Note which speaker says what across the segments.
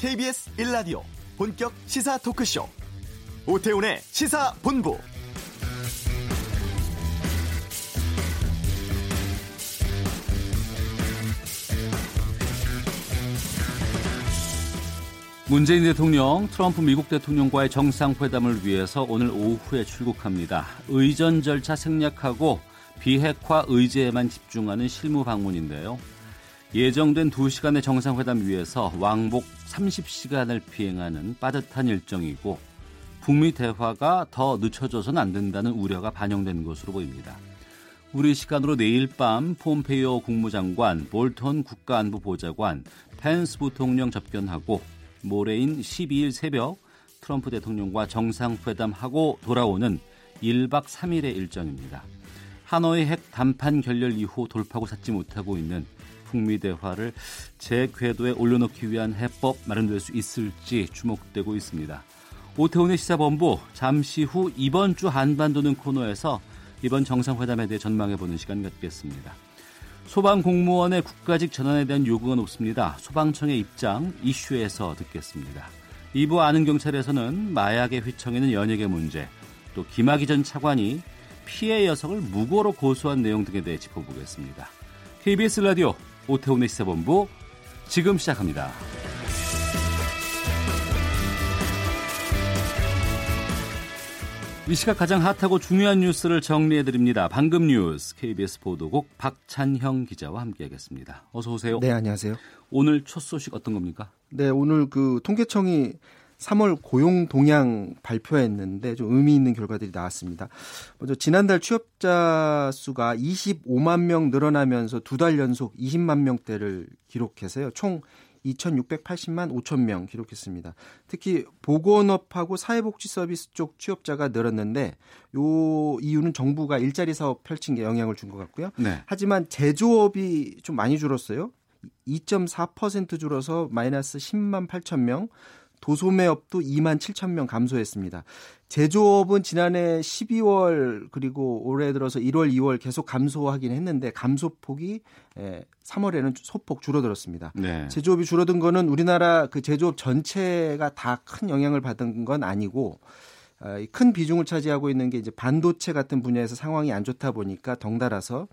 Speaker 1: KBS 1라디오 본격 시사 토크쇼 오태훈의 시사본부
Speaker 2: 문재인 대통령, 트럼프 미국 대통령과의 정상회담을 위해서 오늘 오후에 출국합니다. 의전 절차 생략하고 비핵화 의제에만 집중하는 실무 방문인데요. 예정된 2시간의 정상회담 위해서 왕복 30시간을 비행하는 빠듯한 일정이고 북미 대화가 더 늦춰져서는 안 된다는 우려가 반영된 것으로 보입니다. 우리 시간으로 내일 밤 폼페이오 국무장관, 볼턴 국가안보보좌관, 펜스 부통령 접견하고 모레인 12일 새벽 트럼프 대통령과 정상회담하고 돌아오는 1박 3일의 일정입니다. 하노이 핵 담판 결렬 이후 돌파구 찾지 못하고 있는 북미 대화를 제 궤도에 올려놓기 위한 해법 마련될 수 있을지 주목되고 있습니다. 오태훈의 시사본부 잠시 후 이번 주 한반도는 코너에서 이번 정상회담에 대해 전망해보는 시간 갖겠습니다. 소방 공무원의 국가직 전환에 대한 요구가 높습니다. 소방청의 입장 이슈에서 듣겠습니다. 2부 아는 경찰에서는 마약의 휘청이는 연예계 문제, 또 김학의 전 차관이 피해 여성을 무고로 고소한 내용 등에 대해 짚어보겠습니다. KBS 라디오 오태훈의 시사본부 지금 시작합니다. 이 시각 가장 핫하고 중요한 뉴스를 정리해 드립니다. 방금 뉴스 KBS 보도국 박찬형 기자와 함께하겠습니다. 어서 오세요.
Speaker 3: 네, 안녕하세요.
Speaker 2: 오늘 첫 소식 어떤 겁니까?
Speaker 3: 네, 오늘 그 통계청이 3월 고용 동향 발표했는데 좀 의미 있는 결과들이 나왔습니다. 먼저 지난달 취업자 수가 25만 명 늘어나면서 두 달 연속 20만 명대를 기록해서요. 총 2,680만 5천 명 기록했습니다. 특히 보건업하고 사회복지 서비스 쪽 취업자가 늘었는데 요 이유는 정부가 일자리 사업 펼친 게 영향을 준 것 같고요. 네. 하지만 제조업이 좀 많이 줄었어요. 2.4% 줄어서 마이너스 10만 8천 명. 도소매업도 2만 7천 명 감소했습니다. 제조업은 지난해 12월 그리고 올해 들어서 1월, 2월 계속 감소하긴 했는데 감소폭이 3월에는 소폭 줄어들었습니다. 네. 제조업이 줄어든 거는 우리나라 그 제조업 전체가 다 큰 영향을 받은 건 아니고 어, 큰 비중을 차지하고 있는 게 이제 반도체 같은 분야에서 상황이 안 좋다 보니까 덩달아서 어,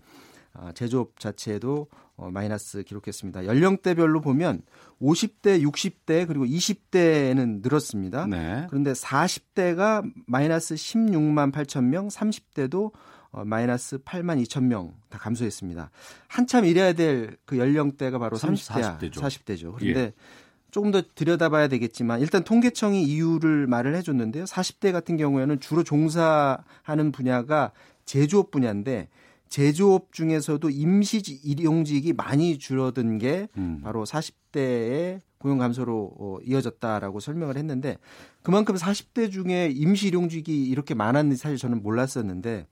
Speaker 3: 제조업 자체도 어, 마이너스 기록했습니다. 연령대별로 보면 50대, 60대 그리고 20대는 늘었습니다. 네. 그런데 40대가 마이너스 16만 8천 명, 30대도 어, 마이너스 8만 2천 명 다 감소했습니다. 한참 일해야 될 그 연령대가 바로 30대야, 40대죠. 40대죠. 그런데 예. 조금 더 들여다봐야 되겠지만 일단 통계청이 이유를 말을 해줬는데요. 40대 같은 경우에는 주로 종사하는 분야가 제조업 분야인데 제조업 중에서도 임시 일용직이 많이 줄어든 게 음. 바로 40대의 고용 감소로 어, 이어졌다라고 설명을 했는데 그만큼 40대 중에 임시 일용직이 이렇게 많았는지 사실 저는 몰랐었는데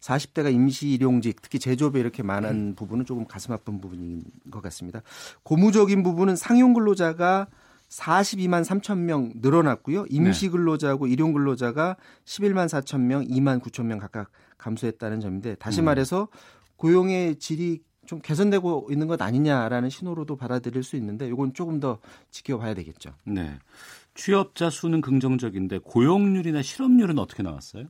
Speaker 3: 40대가 임시 일용직 특히 제조업에 이렇게 많은 음. 부분은 조금 가슴 아픈 부분인 것 같습니다. 고무적인 부분은 상용 근로자가 42만 3천 명 늘어났고요. 임시 네. 근로자하고 일용 근로자가 11만 4천 명, 2만 9천 명 각각 감소했다는 점인데 다시 음. 말해서 고용의 질이 좀 개선되고 있는 것 아니냐라는 신호로도 받아들일 수 있는데 이건 조금 더 지켜봐야 되겠죠.
Speaker 2: 네. 취업자 수는 긍정적인데 고용률이나 실업률은 어떻게 나왔어요?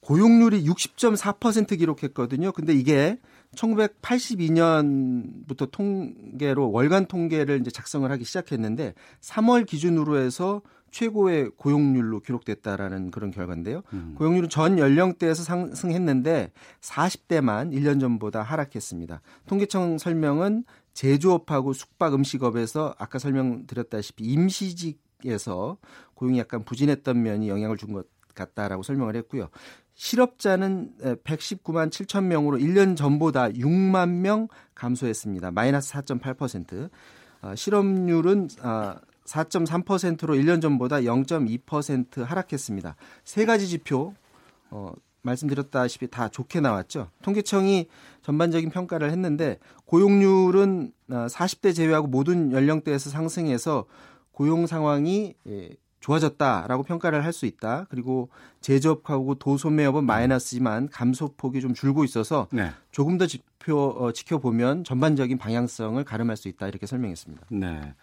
Speaker 3: 고용률이 60.4% 기록했거든요. 근데 이게 1982년부터 통계로 월간 통계를 이제 작성을 하기 시작했는데 3월 기준으로 해서 최고의 고용률로 기록됐다라는 그런 결과인데요. 음. 고용률은 전 연령대에서 상승했는데 40대만 1년 전보다 하락했습니다. 통계청 설명은 제조업하고 숙박 음식업에서 아까 설명드렸다시피 임시직에서 고용이 약간 부진했던 면이 영향을 준 것 같다라고 설명을 했고요. 실업자는 119만 7천 명으로 1년 전보다 6만 명 감소했습니다. 마이너스 4.8%. 아, 실업률은 4.3%로 아, 1년 전보다 0.2% 하락했습니다. 세 가지 지표 어, 말씀드렸다시피 다 좋게 나왔죠. 통계청이 전반적인 평가를 했는데 고용률은 40대 아, 제외하고 모든 연령대에서 상승해서 고용 상황이 예, 좋아졌다라고 평가를 할 수 있다. 그리고 제조업하고 도소매업은 마이너스지만 감소폭이 좀 줄고 있어서 네. 조금 더 지표 어, 지켜보면 전반적인 방향성을 가름할 수 있다 이렇게 설명했습니다.
Speaker 2: 네.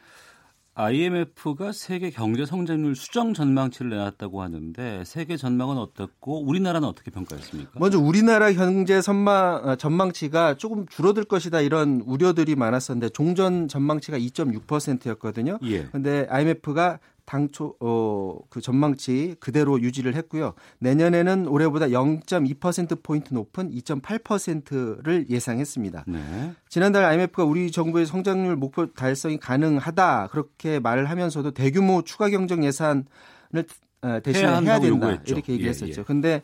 Speaker 2: IMF가 세계 경제 성장률 수정 전망치를 내놨다고 하는데 세계 전망은 어떻고 우리나라는 어떻게 평가했습니까?
Speaker 3: 먼저 우리나라 경제 전망 어, 전망치가 조금 줄어들 것이다 이런 우려들이 많았었는데 종전 전망치가 2.6%였거든요. 예. 근데 IMF가 당초 어, 그 전망치 그대로 유지를 했고요. 내년에는 올해보다 0.2% 포인트 높은 2.8%를 예상했습니다. 네. 지난달 IMF가 우리 정부의 성장률 목표 달성이 가능하다 그렇게 말을 하면서도 대규모 추가 경정 예산을 어, 대신에 해야, 해야 된다 요구했죠. 이렇게 얘기했었죠. 예, 예. 근데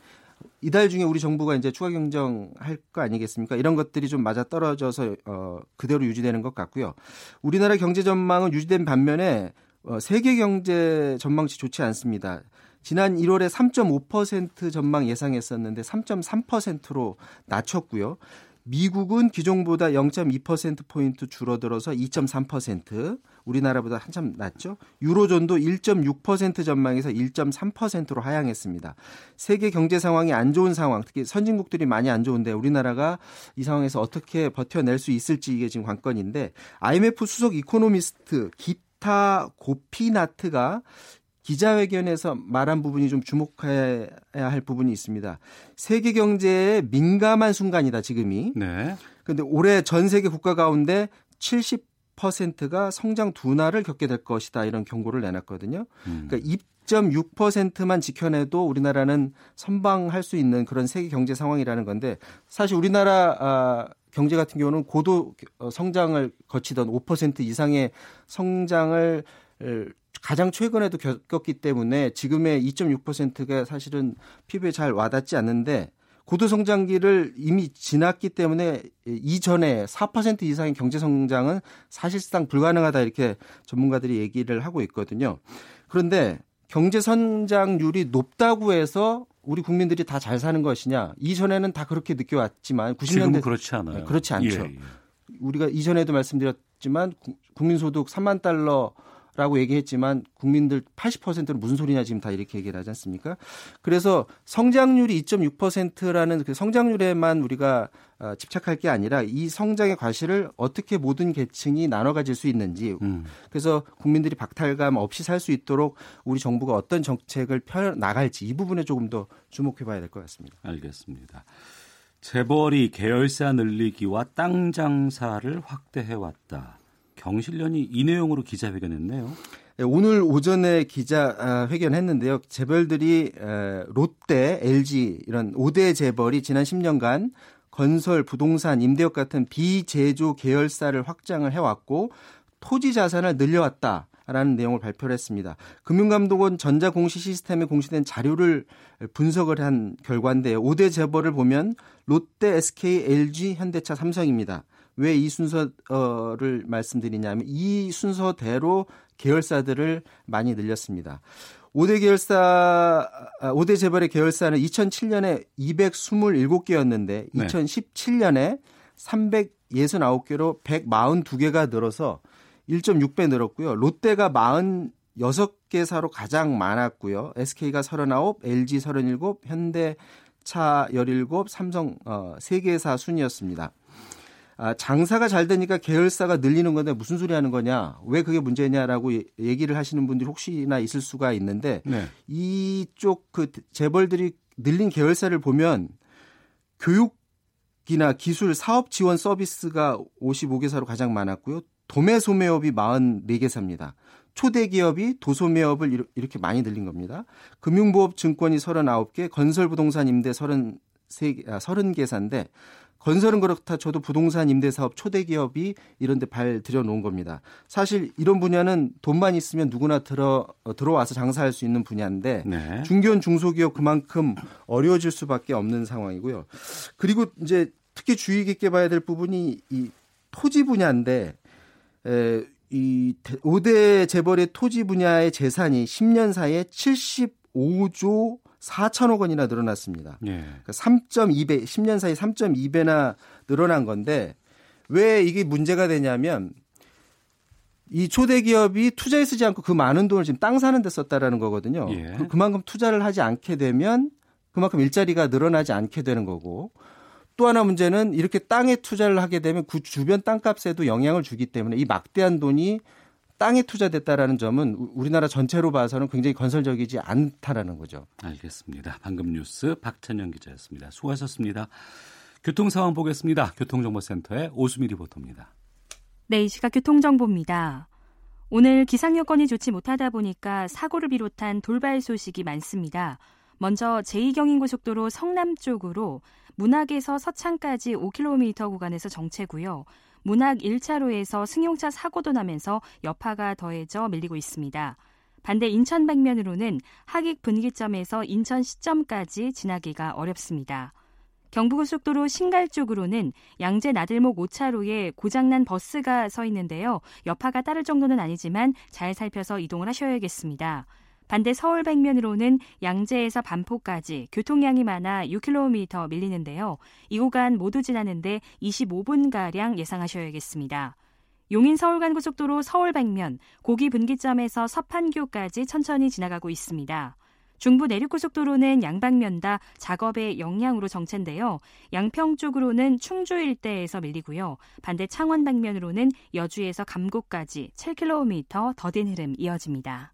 Speaker 3: 이달 중에 우리 정부가 이제 추가 경정 할 거 아니겠습니까? 이런 것들이 좀 맞아 떨어져서 어, 그대로 유지되는 것 같고요. 우리나라 경제 전망은 유지된 반면에 어, 세계 경제 전망치 좋지 않습니다. 지난 1월에 3.5% 전망 예상했었는데 3.3%로 낮췄고요. 미국은 기존보다 0.2%포인트 줄어들어서 2.3%, 우리나라보다 한참 낮죠. 유로존도 1.6% 전망에서 1.3%로 하향했습니다. 세계 경제 상황이 안 좋은 상황, 특히 선진국들이 많이 안 좋은데 우리나라가 이 상황에서 어떻게 버텨낼 수 있을지 이게 지금 관건인데 IMF 수석 이코노미스트 기 기타 고피나트가 기자회견에서 말한 부분이 좀 주목해야 할 부분이 있습니다. 세계 경제에 민감한 순간이다 지금이. 네. 그런데 올해 전 세계 국가 가운데 70%가 성장 둔화를 겪게 될 것이다 이런 경고를 내놨거든요. 음. 그러니까 2.6%만 지켜내도 우리나라는 선방할 수 있는 그런 세계 경제 상황이라는 건데 사실 우리나라 아, 경제 같은 경우는 고도 어, 성장을 거치던 5% 이상의 성장을 가장 최근에도 겪었기 때문에 지금의 2.6%가 사실은 피부에 잘 와닿지 않는데 고도 성장기를 이미 지났기 때문에 이전에 4% 이상의 경제 성장은 사실상 불가능하다 이렇게 전문가들이 얘기를 하고 있거든요. 그런데 경제 성장률이 높다고 해서 우리 국민들이 다 잘 사는 것이냐 이전에는 다 그렇게 느껴왔지만 90년대
Speaker 2: 그렇지 않아요. 네,
Speaker 3: 그렇지 않죠. 예, 예. 우리가 이전에도 말씀드렸지만 국민소득 3만 달러 라고 얘기했지만 국민들 80%는 무슨 소리냐 지금 다 이렇게 얘기를 하지 않습니까? 그래서 성장률이 2.6%라는 그 성장률에만 우리가 어, 집착할 게 아니라 이 성장의 과실을 어떻게 모든 계층이 나눠 가질 수 있는지 음. 그래서 국민들이 박탈감 없이 살 수 있도록 우리 정부가 어떤 정책을 펴 나갈지 이 부분에 조금 더 주목해 봐야 될 것 같습니다.
Speaker 2: 알겠습니다. 재벌이 계열사 늘리기와 땅 장사를 확대해 왔다. 경실련이 이 내용으로 기자회견했네요.
Speaker 3: 네, 오늘 오전에 기자회견했는데요. 아, 재벌들이 롯데, LG 이런 5대 재벌이 지난 10년간 건설, 부동산, 임대업 같은 비제조 계열사를 확장을 해왔고 토지 자산을 늘려왔다. 라는 내용을 발표를 했습니다. 금융감독원 전자공시 시스템에 공시된 자료를 분석을 한 결과인데요. 5대 재벌을 보면 롯데, SK, LG, 현대차, 삼성입니다. 왜 이 순서를 말씀드리냐면 이 순서대로 계열사들을 많이 늘렸습니다. 5대 계열사, 5대 아, 재벌의 계열사는 2007년에 227개였는데 2017년에 369개로 142개가 늘어서 1.6배 늘었고요. 롯데가 46개사로 가장 많았고요. SK가 39, LG 37, 현대차 17, 삼성 어, 3개사 순이었습니다. 아, 장사가 잘 되니까 계열사가 늘리는 건데 무슨 소리 하는 거냐? 왜 그게 문제냐라고 얘기를 하시는 분들이 혹시나 있을 수가 있는데 네. 이쪽 그 재벌들이 늘린 계열사를 보면 교육이나 기술 사업 지원 서비스가 55개사로 가장 많았고요. 도매 소매업이 44개사입니다. 초대 기업이 도소매업을 이렇게 많이 늘린 겁니다. 금융보험 증권이 39개, 건설부동산 임대 33, 30개사인데 건설은 그렇다 쳐도 부동산 임대사업 초대 기업이 이런 데 발 들여놓은 겁니다. 사실 이런 분야는 돈만 있으면 누구나 들어 어, 들어와서 장사할 수 있는 분야인데 네. 중견 중소기업 그만큼 어려워질 수밖에 없는 상황이고요. 그리고 이제 특히 주의 깊게 봐야 될 부분이 이 토지 분야인데 에, 이 5대 재벌의 토지 분야의 재산이 10년 사이에 75조 4천억 원이나 늘어났습니다. 예. 그러니까 3.2배, 10년 사이 3.2배나 늘어난 건데 왜 이게 문제가 되냐면 이 초대 기업이 투자에 쓰지 않고 그 많은 돈을 지금 땅 사는 데 썼다라는 거거든요. 예. 그만큼 투자를 하지 않게 되면 그만큼 일자리가 늘어나지 않게 되는 거고 또 하나 문제는 이렇게 땅에 투자를 하게 되면 그 주변 땅값에도 영향을 주기 때문에 이 막대한 돈이 땅에 투자됐다라는 점은 우리나라 전체로 봐서는 굉장히 건설적이지 않다라는 거죠.
Speaker 2: 알겠습니다. 방금 뉴스 박찬영 기자였습니다. 수고하셨습니다. 교통 상황 보겠습니다. 교통정보센터의 오수미 리포터입니다.
Speaker 4: 네, 이 시각 교통정보입니다. 오늘 기상 여건이 좋지 못하다 보니까 사고를 비롯한 돌발 소식이 많습니다. 먼저 제2경인고속도로 성남 쪽으로 문학에서 서창까지 5km 구간에서 정체고요. 문학 1차로에서 승용차 사고도 나면서 여파가 더해져 밀리고 있습니다. 반대 인천 방면으로는 하익 분기점에서 인천 시점까지 지나기가 어렵습니다. 경부고속도로 신갈 쪽으로는 양재 나들목 5차로에 고장난 버스가 서 있는데요. 여파가 따를 정도는 아니지만 잘 살펴서 이동을 하셔야겠습니다. 반대 서울 백면으로는 양재에서 반포까지 교통량이 많아 6km 밀리는데요. 이 구간 모두 지나는데 25분가량 예상하셔야겠습니다. 용인 서울간 고속도로 서울 백면 고기 분기점에서 서판교까지 천천히 지나가고 있습니다. 중부 내륙고속도로는 양방면 다 작업의 영향으로 정체인데요. 양평 쪽으로는 충주 일대에서 밀리고요. 반대 창원 방면으로는 여주에서 감곡까지 7km 더딘 흐름 이어집니다.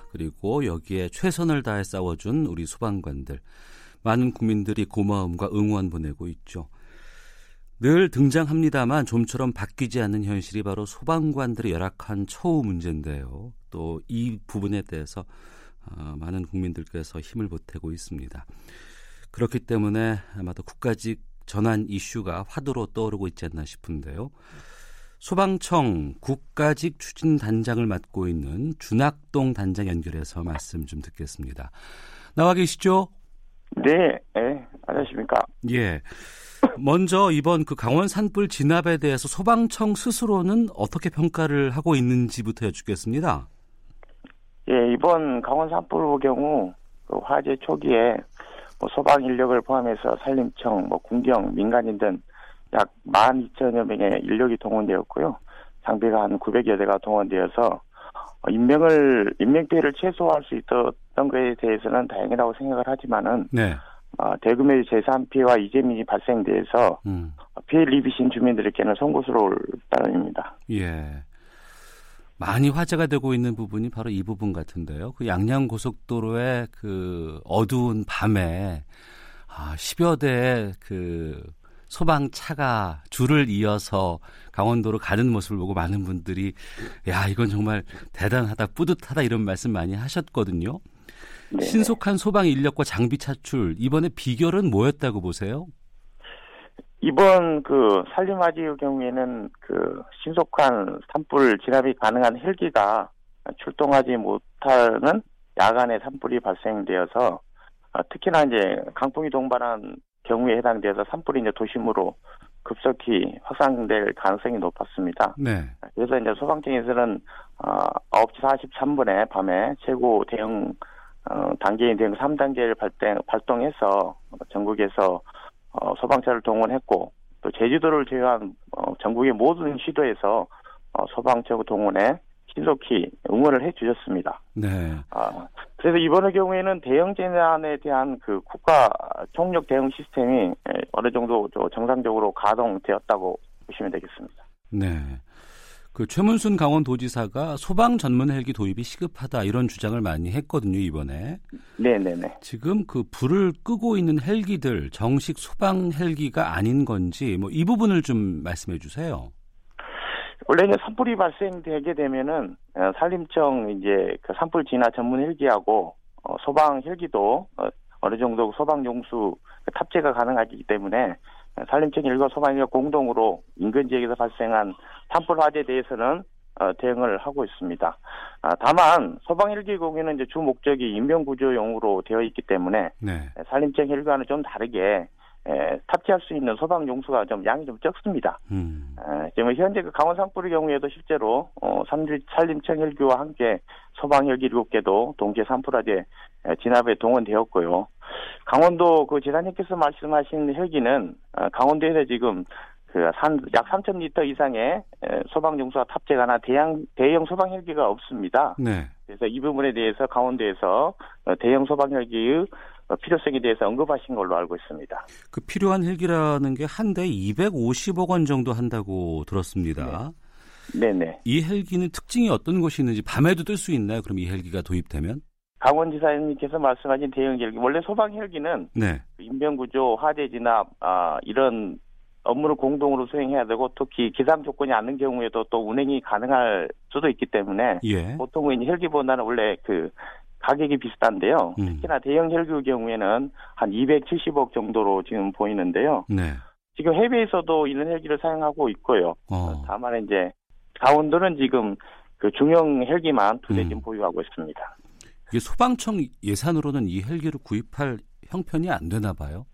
Speaker 2: 그리고 여기에 최선을 다해 싸워준 우리 소방관들 많은 국민들이 고마움과 응원 보내고 있죠. 늘 등장합니다만 좀처럼 바뀌지 않는 현실이 바로 소방관들의 열악한 처우 문제인데요. 또 이 부분에 대해서 어, 많은 국민들께서 힘을 보태고 있습니다. 그렇기 때문에 아마도 국가직 전환 이슈가 화두로 떠오르고 있지 않나 싶은데요. 소방청 국가직 추진 단장을 맡고 있는 준학동 단장 연결해서 말씀 좀 듣겠습니다. 나와 계시죠?
Speaker 5: 네, 네, 안녕하십니까?
Speaker 2: 예. 먼저 이번 그 강원 산불 진압에 대해서 소방청 스스로는 어떻게 평가를 하고 있는지부터 여쭙겠습니다.
Speaker 5: 예, 이번 강원 산불 경우 그 화재 초기에 뭐 소방 인력을 포함해서 산림청, 뭐 군경, 민간인 등 약 12,000여 명의 인력이 동원되었고요. 장비가 한 900여 대가 동원되어서 인명을 인명 피해를 최소화할 수 있었던 것에 대해서는 다행이라고 생각을 하지만은 네. 어, 대금의 재산 피해와 이재민이 발생돼서 음. 피해를 입으신 주민들에게는 송구스러울 따름입니다.
Speaker 2: 예. 많이 화제가 되고 있는 부분이 바로 이 부분 같은데요. 그 양양 고속도로의 그 어두운 밤에 아, 10여 대의 그 소방차가 줄을 이어서 강원도로 가는 모습을 보고 많은 분들이 야, 이건 정말 대단하다, 뿌듯하다 이런 말씀 많이 하셨거든요. 네. 신속한 소방 인력과 장비 차출 이번에 비결은 뭐였다고 보세요?
Speaker 5: 이번 그 산림화재의 경우에는 그 신속한 산불 진압이 가능한 헬기가 출동하지 못하는 야간에 산불이 발생되어서 어, 특히나 이제 강풍이 동반한 경우에 해당되어서 산불이 이제 도심으로 급속히 확산될 가능성이 높았습니다. 네. 그래서 이제 소방청에서는 어 9시 43분에 밤에 최고 대응 어 단계인 대응 3단계를 발동 발동해서 전국에서 어, 소방차를 동원했고 또 제주도를 제외한 어, 전국의 모든 시도에서 어, 소방차 동원에 신속히 응원을 해주셨습니다. 네. 아, 그래서 이번의 경우에는 대형 재난에 대한 그 국가 총력 대응 시스템이 어느 정도 정상적으로 가동되었다고 보시면 되겠습니다.
Speaker 2: 네. 그 최문순 강원도지사가 소방 전문 헬기 도입이 시급하다 이런 주장을 많이 했거든요 이번에.
Speaker 5: 네네네.
Speaker 2: 지금 그 불을 끄고 있는 헬기들 정식 소방 헬기가 아닌 건지 뭐 이 부분을 좀 말씀해 주세요.
Speaker 5: 원래 이제 산불이 발생되게 되면은 어, 산림청 이제 그 산불 진화 전문 헬기하고 어, 소방 헬기도 어, 어느 정도 소방 용수 탑재가 가능하기 때문에 산림청 일과 소방위가 공동으로 인근 지역에서 발생한 산불 화재에 대해서는 어, 대응을 하고 있습니다. 아, 다만 소방 헬기 공유는 이제 주 목적이 인명 구조용으로 되어 있기 때문에 네. 산림청 헬기와는 좀 다르게 에, 탑재할 수 있는 소방 용수가 좀 양이 좀 적습니다.
Speaker 2: 음.
Speaker 5: 에, 지금 현재 그 강원 산불의 경우에도 실제로 어, 산림, 산림청 헬기와 함께 소방 헬기 7개도 동시에 산불화재 에, 진압에 동원되었고요. 강원도 그 지사님께서 말씀하신 헬기는 어, 강원도에서 지금 그산약 3,000리터 이상의 에, 소방 용수가 탑재가나 대형 대형 소방 헬기가 없습니다.
Speaker 2: 네.
Speaker 5: 그래서 이 부분에 대해서 강원도에서 어, 대형 소방 헬기의 어, 필요성에 대해서 언급하신 걸로 알고 있습니다.
Speaker 2: 그 필요한 헬기라는 게 한 대에 250억 원 정도 한다고 들었습니다.
Speaker 5: 네네.
Speaker 2: 이 헬기는 특징이 어떤 것이 있는지 밤에도 뜰 수 있나요? 그럼 이 헬기가 도입되면?
Speaker 5: 강원지사님께서 말씀하신 대형 헬기 원래 소방 헬기는
Speaker 2: 네.
Speaker 5: 인명구조, 화재 진압 아, 이런 업무를 공동으로 수행해야 되고 특히 기상 조건이 않는 경우에도 또 운행이 가능할 수도 있기 때문에
Speaker 2: 예.
Speaker 5: 보통은 헬기보다는 원래 그 가격이 비슷한데요.
Speaker 2: 음.
Speaker 5: 특히나 대형 헬기의 경우에는 한 270억 정도로 지금 보이는데요.
Speaker 2: 네.
Speaker 5: 지금 해외에서도 이런 헬기를 사용하고 있고요.
Speaker 2: 어.
Speaker 5: 다만 이제 강원도는 지금 그 중형 헬기만 두대
Speaker 2: 음.
Speaker 5: 지금 보유하고 있습니다.
Speaker 2: 이게 소방청 예산으로는 이 헬기를 구입할 형편이 안 되나 봐요.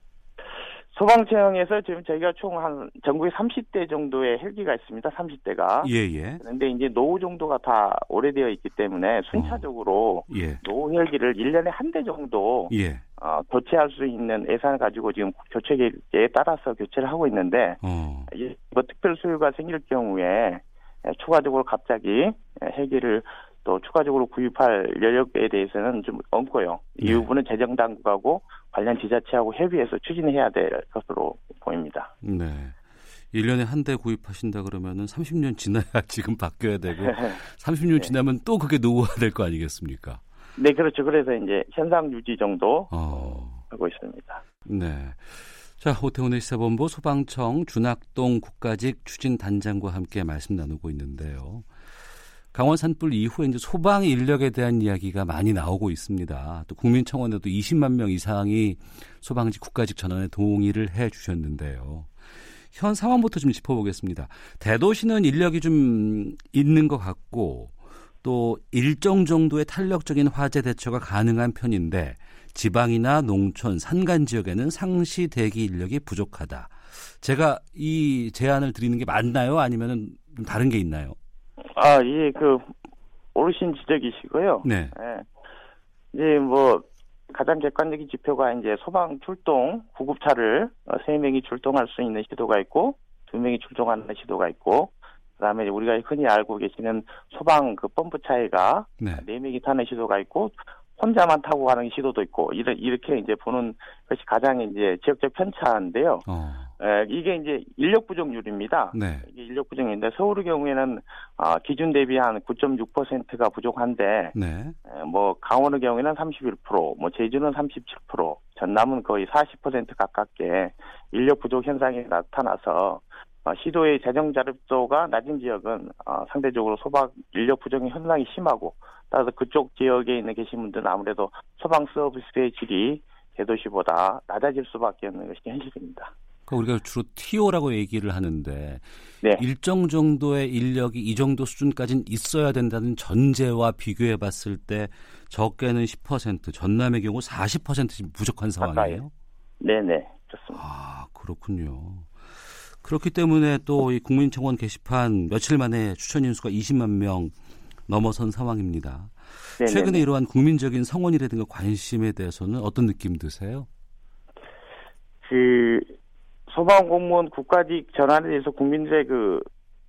Speaker 5: 소방청에서 지금 저희가 총 한 전국에 30대 정도의 헬기가 있습니다. 30대가.
Speaker 2: 예, 예.
Speaker 5: 그런데 이제 노후 정도가 다 오래되어 있기 때문에 순차적으로
Speaker 2: 예.
Speaker 5: 노후 헬기를 1년에 한 대 정도
Speaker 2: 예.
Speaker 5: 어, 교체할 수 있는 예산을 가지고 지금 교체 계획에 따라서 교체를 하고 있는데
Speaker 2: 어.
Speaker 5: 이- 뭐 특별 수요가 생길 경우에 에, 추가적으로 갑자기 에, 헬기를 또 추가적으로 구입할 여력에 대해서는 좀 없고요. 이
Speaker 2: 네.
Speaker 5: 부분은 재정 당국하고 관련 지자체하고 협의해서 추진해야 될 것으로 보입니다.
Speaker 2: 네. 1년에 한 대 구입하신다 그러면은 30년 지나야 지금 바뀌어야 되고 30년 지나면 또 그게 노후화 될 거 아니겠습니까?
Speaker 5: 네, 그렇죠. 그래서 이제 현상 유지 정도
Speaker 2: 어.
Speaker 5: 하고 있습니다.
Speaker 2: 네. 자, 오태훈의 시사본부 소방청 준학동 국가직 추진단장과 함께 말씀 나누고 있는데요. 강원 산불 이후에 이제 소방 인력에 대한 이야기가 많이 나오고 있습니다. 또 국민청원에도 20만 명 이상이 소방직 국가직 전환에 동의를 해 주셨는데요. 현 상황부터 좀 짚어보겠습니다. 대도시는 인력이 좀 있는 것 같고 또 일정 정도의 탄력적인 화재 대처가 가능한 편인데 지방이나 농촌, 산간 지역에는 상시 대기 인력이 부족하다. 제가 이 제안을 드리는 게 맞나요? 아니면 좀 다른 게 있나요?
Speaker 5: 아, 예, 그 오르신 지적이시고요.
Speaker 2: 네.
Speaker 5: 예. 이제 뭐 가장 객관적인 지표가 이제 소방 출동 구급차를 어, 세 명이 출동할 수 있는 시도가 있고 두 명이 출동하는 시도가 있고 그 다음에 이제 우리가 흔히 알고 계시는 소방 그 펌프 차이가
Speaker 2: 네.
Speaker 5: 네 명이 타는 시도가 있고 혼자만 타고 가는 시도도 있고 이런 이렇게 이제 보는 것이 가장 이제 지역적 편차인데요.
Speaker 2: 어.
Speaker 5: 에, 이게 이제 인력 부족률입니다.
Speaker 2: 네.
Speaker 5: 이게 인력 부족인데 서울의 경우에는 아, 기준 대비 한 9.6%가 부족한데
Speaker 2: 네.
Speaker 5: 에, 뭐 강원의 경우에는 31%, 뭐 제주는 37%, 전남은 거의 40% 가깝게 인력 부족 현상이 나타나서 어, 시도의 재정 자립도가 낮은 지역은 어, 상대적으로 소방 인력 부족이 현상이 심하고 따라서 그쪽 지역에 있는 계신 분들은 아무래도 소방 서비스의 질이 대도시보다 낮아질 수밖에 없는 것이 현실입니다.
Speaker 2: 그러니까 우리가 주로 TO라고 얘기를 하는데
Speaker 5: 네.
Speaker 2: 일정 정도의 인력이 이 정도 수준까지는 있어야 된다는 전제와 비교해 봤을 때 적게는 10%, 전남의 경우 40% 지금 부족한 상황이에요.
Speaker 5: 네네 좋습니다.
Speaker 2: 아, 그렇군요. 그렇기 때문에 또 이 국민청원 게시판 며칠 만에 추천 인수가 20만 명 넘어선 상황입니다.
Speaker 5: 네네.
Speaker 2: 최근에 이러한 국민적인 성원이라든가 관심에 대해서는 어떤 느낌 드세요?
Speaker 5: 그 소방 공무원 국가직 전환에 대해서 국민들의 그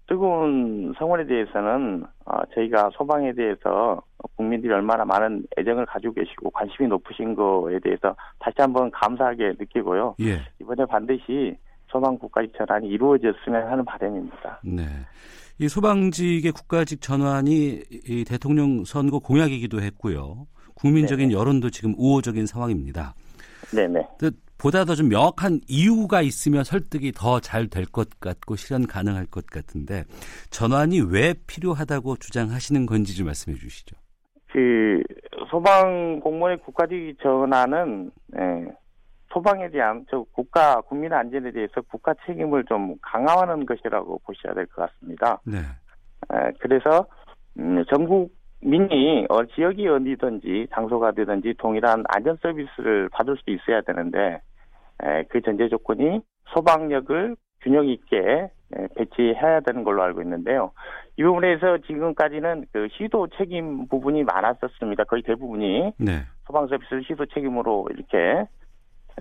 Speaker 5: 뜨거운 성원에 대해서는 어, 저희가 소방에 대해서 국민들이 얼마나 많은 애정을 가지고 계시고 관심이 높으신 거에 대해서 다시 한번 감사하게 느끼고요.
Speaker 2: 예.
Speaker 5: 이번에 반드시 소방 국가직 전환이 이루어졌으면 하는 바람입니다.
Speaker 2: 네. 이 소방직의 국가직 전환이 이 대통령 선거 공약이기도 했고요. 국민적인 여론도 지금 우호적인 상황입니다.
Speaker 5: 네네.
Speaker 2: 그 보다 더 좀 명확한 이유가 있으면 설득이 더 잘 될 것 같고 실현 가능할 것 같은데 전환이 왜 필요하다고 주장하시는 건지 좀 말씀해 주시죠.
Speaker 5: 그 소방 공무원의 국가직 전환은 예, 소방에 대한 저 국가 국민 안전에 대해서 국가 책임을 좀 강화하는 것이라고 보셔야 될 것 같습니다.
Speaker 2: 네.
Speaker 5: 에, 그래서 음, 전국 민이 어, 지역이 어디든지 장소가 되든지 동일한 안전 서비스를 받을 수 있어야 되는데 그 전제 조건이 소방력을 균형 있게 배치해야 되는 걸로 알고 있는데요. 이 부분에서 지금까지는 그 시도 책임 부분이 많았었습니다. 거의 대부분이
Speaker 2: 네.
Speaker 5: 소방 서비스 시도 책임으로 이렇게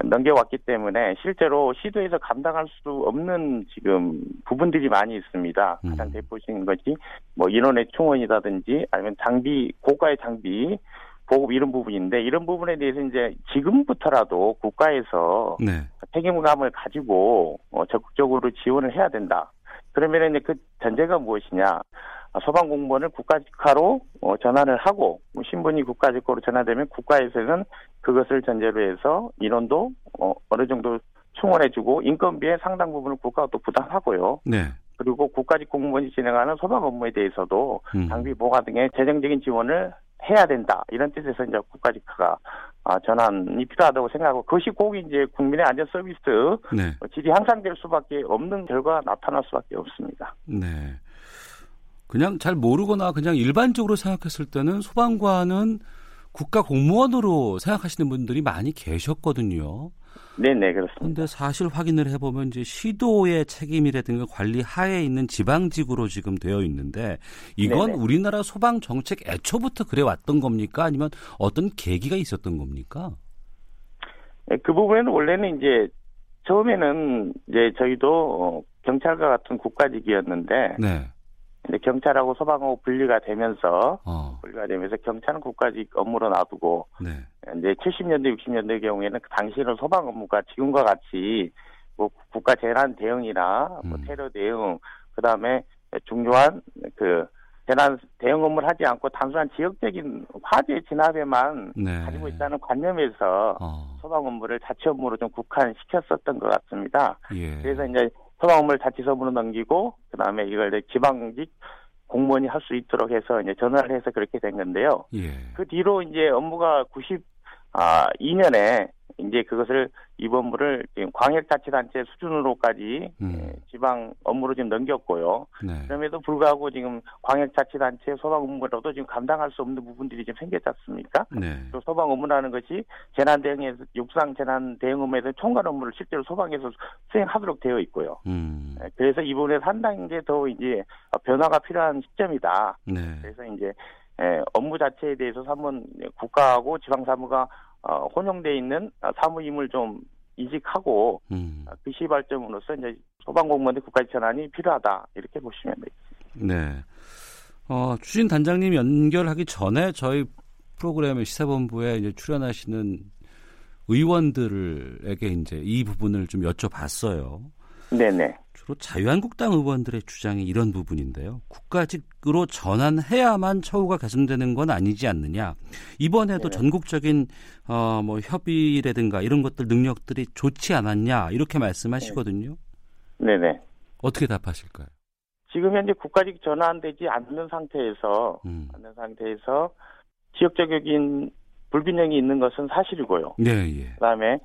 Speaker 5: 넘겨왔기 때문에 실제로 시도에서 감당할 수 없는 지금 부분들이 많이 있습니다.
Speaker 2: 음.
Speaker 5: 가장 대표적인 것이 뭐 인원의 충원이라든지 아니면 장비 고가의 장비 보급 이런 부분인데 이런 부분에 대해서 이제 지금부터라도 국가에서
Speaker 2: 네.
Speaker 5: 책임감을 가지고 어, 적극적으로 지원을 해야 된다. 그러면 이제 그 전제가 무엇이냐? 아, 소방 공무원을 국가직화로 어, 전환을 하고 뭐 신분이 국가직화로 전환되면 국가에서는 그것을 전제로 해서 인원도 어, 어느 정도 충원해주고 인건비의 상당 부분을 국가가 또 부담하고요.
Speaker 2: 네.
Speaker 5: 그리고 국가직 공무원이 진행하는 소방 업무에 대해서도
Speaker 2: 음.
Speaker 5: 장비 보강 등의 재정적인 지원을 해야 된다. 이런 뜻에서 이제 국가직화가 아, 전환이 필요하다고 생각하고 그것이 꼭 이제 국민의 안전 서비스
Speaker 2: 네.
Speaker 5: 질이 향상될 수밖에 없는 결과가 나타날 수밖에 없습니다.
Speaker 2: 네. 그냥 잘 모르거나 그냥 일반적으로 생각했을 때는 소방관은 국가 공무원으로 생각하시는 분들이 많이 계셨거든요.
Speaker 5: 네네 그렇습니다.
Speaker 2: 그런데 사실 확인을 해보면 이제 시도의 책임이라든가 관리 하에 있는 지방직으로 지금 되어 있는데 이건
Speaker 5: 네네.
Speaker 2: 우리나라 소방 정책 애초부터 그래 왔던 겁니까? 아니면 어떤 계기가 있었던 겁니까?
Speaker 5: 네, 그 부분에는 원래는 이제 처음에는 이제 저희도 어, 경찰과 같은 국가직이었는데
Speaker 2: 네.
Speaker 5: 이제 경찰하고 소방하고 분리가 되면서
Speaker 2: 어.
Speaker 5: 분리가 되면서 경찰은 국가직 업무로 놔두고
Speaker 2: 네.
Speaker 5: 이제 70년대 60년대 경우에는 그 당시에는 소방 업무가 지금과 같이 뭐 국가 재난 대응이나 뭐
Speaker 2: 음.
Speaker 5: 테러 대응 그다음에 중요한 그 재난 대응 업무를 하지 않고 단순한 지역적인 화재 진압에만
Speaker 2: 네.
Speaker 5: 가지고 있다는 관념에서
Speaker 2: 어.
Speaker 5: 소방 업무를 자치 업무로 좀 국한시켰었던 것 같습니다.
Speaker 2: 예.
Speaker 5: 그래서 이제 소방 업무를 자치 서부로 넘기고 그다음에 이걸 이제 지방직 공무원이 할 수 있도록 해서 이제 전환을 해서 그렇게 된 건데요.
Speaker 2: 예.
Speaker 5: 그 뒤로 이제 업무가 92년에 이제 그것을 이 법무를 지금 광역자치단체 수준으로까지
Speaker 2: 음.
Speaker 5: 예, 지방 업무로 지금 넘겼고요.
Speaker 2: 네.
Speaker 5: 그럼에도 불구하고 지금 광역자치단체 소방 업무로도 지금 감당할 수 없는 부분들이 좀 생겼지 않습니까?
Speaker 2: 네.
Speaker 5: 또 소방 업무라는 것이 재난 대응에서 육상 재난 대응 업무에서 총괄 업무를 실제로 소방에서 수행하도록 되어 있고요.
Speaker 2: 음.
Speaker 5: 예, 그래서 이 부분에서 한 단계 더 이제 변화가 필요한 시점이다.
Speaker 2: 네.
Speaker 5: 그래서 이제 에, 업무 자체에 대해서 한번 국가하고 지방 사무가 어, 혼용돼 있는 어, 사무임을 좀 이직하고
Speaker 2: 음.
Speaker 5: 어, 그 시발점으로서 이제 소방공무원의 국가직 전환이 필요하다 이렇게 보시면 되겠습니다.
Speaker 2: 네. 어, 추진 단장님 연결하기 전에 저희 프로그램의 시사본부에 이제 출연하시는 의원들에게 이제 이 부분을 좀 여쭤봤어요.
Speaker 5: 네네.
Speaker 2: 주로 자유한국당 의원들의 주장이 이런 부분인데요. 국가직으로 전환해야만 처우가 개선되는 건 아니지 않느냐. 이번에도
Speaker 5: 네.
Speaker 2: 전국적인 어, 뭐 협의라든가 이런 것들 능력들이 좋지 않았냐 이렇게 말씀하시거든요.
Speaker 5: 네네.
Speaker 2: 어떻게 답하실까요?
Speaker 5: 지금 현재 국가직 전환되지 않는 상태에서
Speaker 2: 음.
Speaker 5: 않는 상태에서 지역적인 불균형이 있는 것은 사실이고요.
Speaker 2: 네, 예.
Speaker 5: 그다음에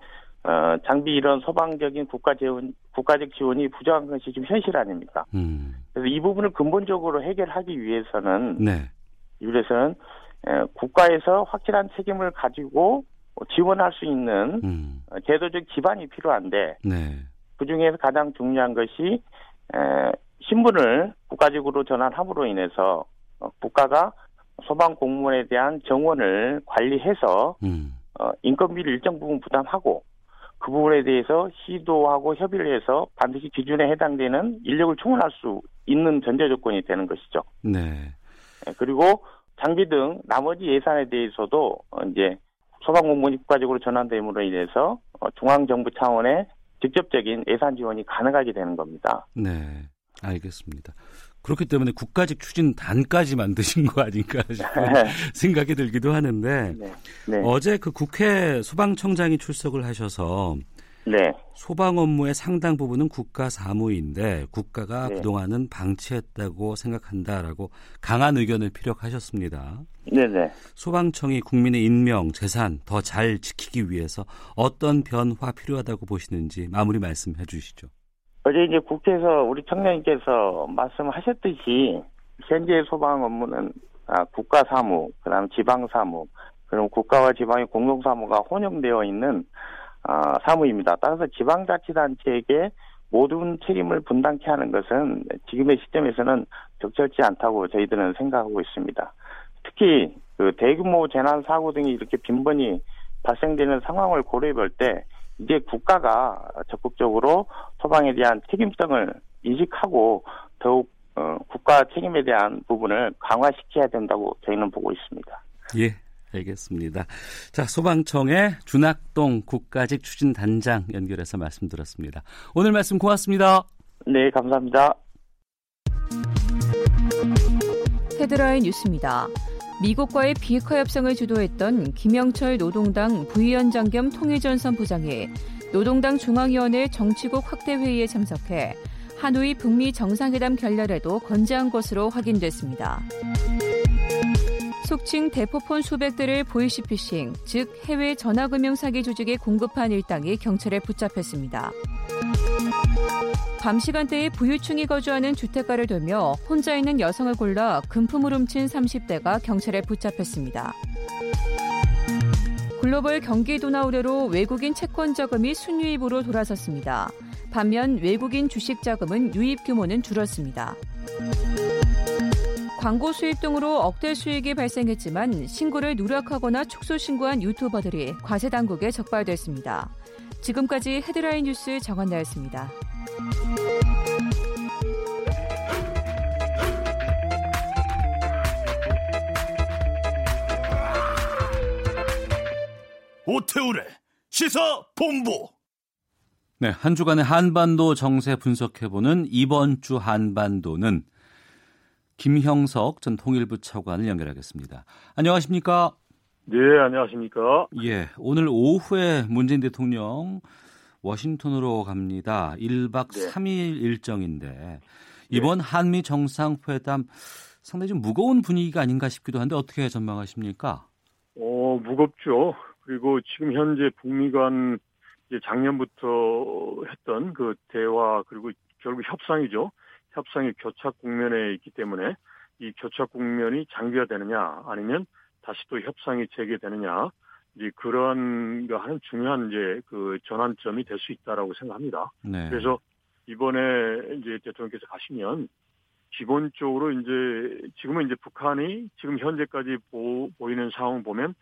Speaker 5: 어, 장비 이런 소방적인 국가 지원, 국가적 지원이 부족한 것이 지금 현실 아닙니까?
Speaker 2: 음.
Speaker 5: 그래서 이 부분을 근본적으로 해결하기 위해서는
Speaker 2: 네.
Speaker 5: 이래서는 에, 국가에서 확실한 책임을 가지고 지원할 수 있는
Speaker 2: 음.
Speaker 5: 어, 제도적 기반이 필요한데
Speaker 2: 네.
Speaker 5: 그 중에서 가장 중요한 것이 에, 신분을 국가직으로 전환함으로 인해서 어, 국가가 소방 공무원에 대한 정원을 관리해서
Speaker 2: 음.
Speaker 5: 어, 인건비를 일정 부분 부담하고 그 부분에 대해서 시도하고 협의를 해서 반드시 기준에 해당되는 인력을 충원할 수 있는 전제 조건이 되는 것이죠.
Speaker 2: 네.
Speaker 5: 예, 그리고 장비 등 나머지 예산에 대해서도 어, 이제 소방공무원이 국가적으로 전환됨으로 인해서 어, 중앙정부 차원의 직접적인 예산 지원이 가능하게 되는 겁니다.
Speaker 2: 네. 알겠습니다. 그렇기 때문에 국가직 추진단까지 만드신 거 아닌가 싶은 생각이 들기도 하는데
Speaker 5: 네. 네.
Speaker 2: 어제 그 국회 소방청장이 출석을 하셔서
Speaker 5: 네.
Speaker 2: 소방 업무의 상당 부분은 국가 사무인데 국가가
Speaker 5: 네.
Speaker 2: 그동안은 방치했다고 생각한다라고 강한 의견을 피력하셨습니다.
Speaker 5: 네네.
Speaker 2: 소방청이 국민의 인명, 재산 더 잘 지키기 위해서 어떤 변화 필요하다고 보시는지 마무리 말씀해 주시죠.
Speaker 5: 어제 이제 국회에서 우리 청장님께서 말씀하셨듯이 현재 소방 업무는 아, 국가 사무, 그다음 지방 사무, 그럼 국가와 지방의 공동 사무가 혼용되어 있는 어, 사무입니다. 따라서 지방자치단체에게 모든 책임을 분담케 하는 것은 지금의 시점에서는 적절치 않다고 저희들은 생각하고 있습니다. 특히 그 대규모 재난 사고 등이 이렇게 빈번히 발생되는 상황을 고려해 볼 때 이제 국가가 적극적으로 소방에 대한 책임성을 인식하고 더욱 어, 국가 책임에 대한 부분을 강화시켜야 된다고 저희는 보고 있습니다.
Speaker 2: 예, 알겠습니다. 자, 소방청의 준학동 국가직 추진 단장 연결해서 말씀드렸습니다. 오늘 말씀 고맙습니다.
Speaker 5: 네, 감사합니다.
Speaker 6: 헤드라인 뉴스입니다. 미국과의 비핵화 협상을 주도했던 김영철 노동당 부위원장 겸 통일전선 부장이 노동당 중앙위원회 정치국 확대 회의에 참석해 하노이 북미 정상회담 결렬에도 건재한 것으로 확인됐습니다. 속칭 대포폰 수백 대를 보이시피싱, 즉 해외 전화금융 사기 조직에 공급한 일당이 경찰에 붙잡혔습니다. 밤 시간대에 부유층이 거주하는 주택가를 돌며 혼자 있는 여성을 골라 금품을 훔친 30대가 경찰에 붙잡혔습니다. 글로벌 경기 우려로 외국인 채권 자금이 순유입으로 돌아섰습니다. 반면 외국인 주식 자금은 유입 규모는 줄었습니다. 광고 수입 등으로 억대 수익이 발생했지만 신고를 누락하거나 축소 신고한 유튜버들이 과세 당국에 적발됐습니다. 지금까지 헤드라인 뉴스 정한나였습니다.
Speaker 1: 오태우래 시사 본부.
Speaker 2: 네, 한 주간의 한반도 정세 분석해보는 이번 주 한반도는 김형석 전 통일부 차관을 연결하겠습니다. 안녕하십니까?
Speaker 7: 네, 안녕하십니까?
Speaker 2: 예, 오늘 오후에 문재인 대통령 워싱턴으로 갑니다. 1박 네. 3일 일정인데 이번 네. 한미 정상회담 상당히 좀 무거운 분위기가 아닌가 싶기도 한데 어떻게 전망하십니까?
Speaker 7: 어, 무겁죠. 그리고 지금 현재 북미 간 작년부터 했던 그 대화 그리고 결국 협상이죠. 협상이 교착 국면에 있기 때문에 이 교착 국면이 장기화되느냐 아니면 다시 또 협상이 재개되느냐 이제 그런 거 하는 중요한 이제 그 전환점이 될 수 있다라고 생각합니다. 네. 그래서 이번에 이제 대통령께서 가시면 기본적으로 이제 지금은 이제 북한이 지금 현재까지 보, 보이는 상황 보면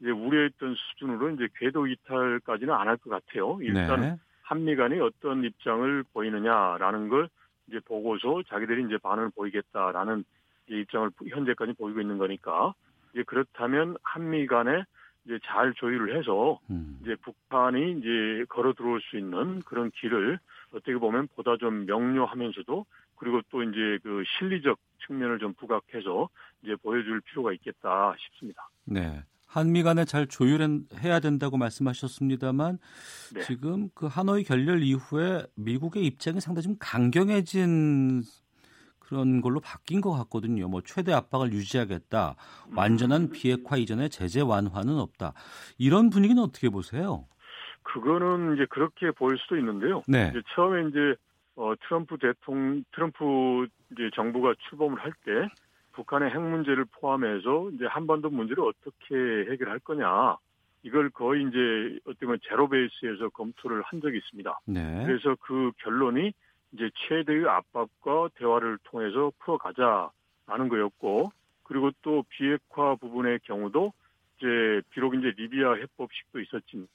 Speaker 7: 이제 우려했던 수준으로 이제 궤도 이탈까지는 안 할 것 같아요. 일단 네. 한미 간이 어떤 입장을 보이느냐라는 걸 이제 보고서 자기들이 이제 반응을 보이겠다라는 입장을 현재까지 보이고 있는 거니까 이제 그렇다면 한미 간에 이제 잘 조율을 해서 음. 이제 북한이 이제 걸어 들어올 수 있는 그런 길을 어떻게 보면 보다 좀 명료하면서도 그리고 또 이제 그 실리적 측면을 좀 부각해서 이제 보여줄 필요가 있겠다 싶습니다.
Speaker 2: 네. 한미 간에 잘 조율해야 된다고 말씀하셨습니다만 네. 지금 그 하노이 결렬 이후에 미국의 입장이 상당히 좀 강경해진 그런 걸로 바뀐 것 같거든요. 뭐 최대 압박을 유지하겠다. 완전한 음. 비핵화 이전에 제재 완화는 없다. 이런 분위기는 어떻게 보세요?
Speaker 7: 그거는 이제 그렇게 보일 수도 있는데요. 네. 이제 처음에 이제 어, 트럼프 대통령 트럼프 이제 정부가 출범을 할 때 북한의 핵 문제를 포함해서 이제 한반도 문제를 어떻게 해결할 거냐. 이걸 거의 이제 어떻게 보면 제로 베이스에서 검토를 한 적이 있습니다. 네. 그래서 그 결론이 이제 최대의 압박과 대화를 통해서 풀어가자라는 거였고, 그리고 또 비핵화 부분의 경우도 이제 비록 이제 리비아 해법식도 있었지만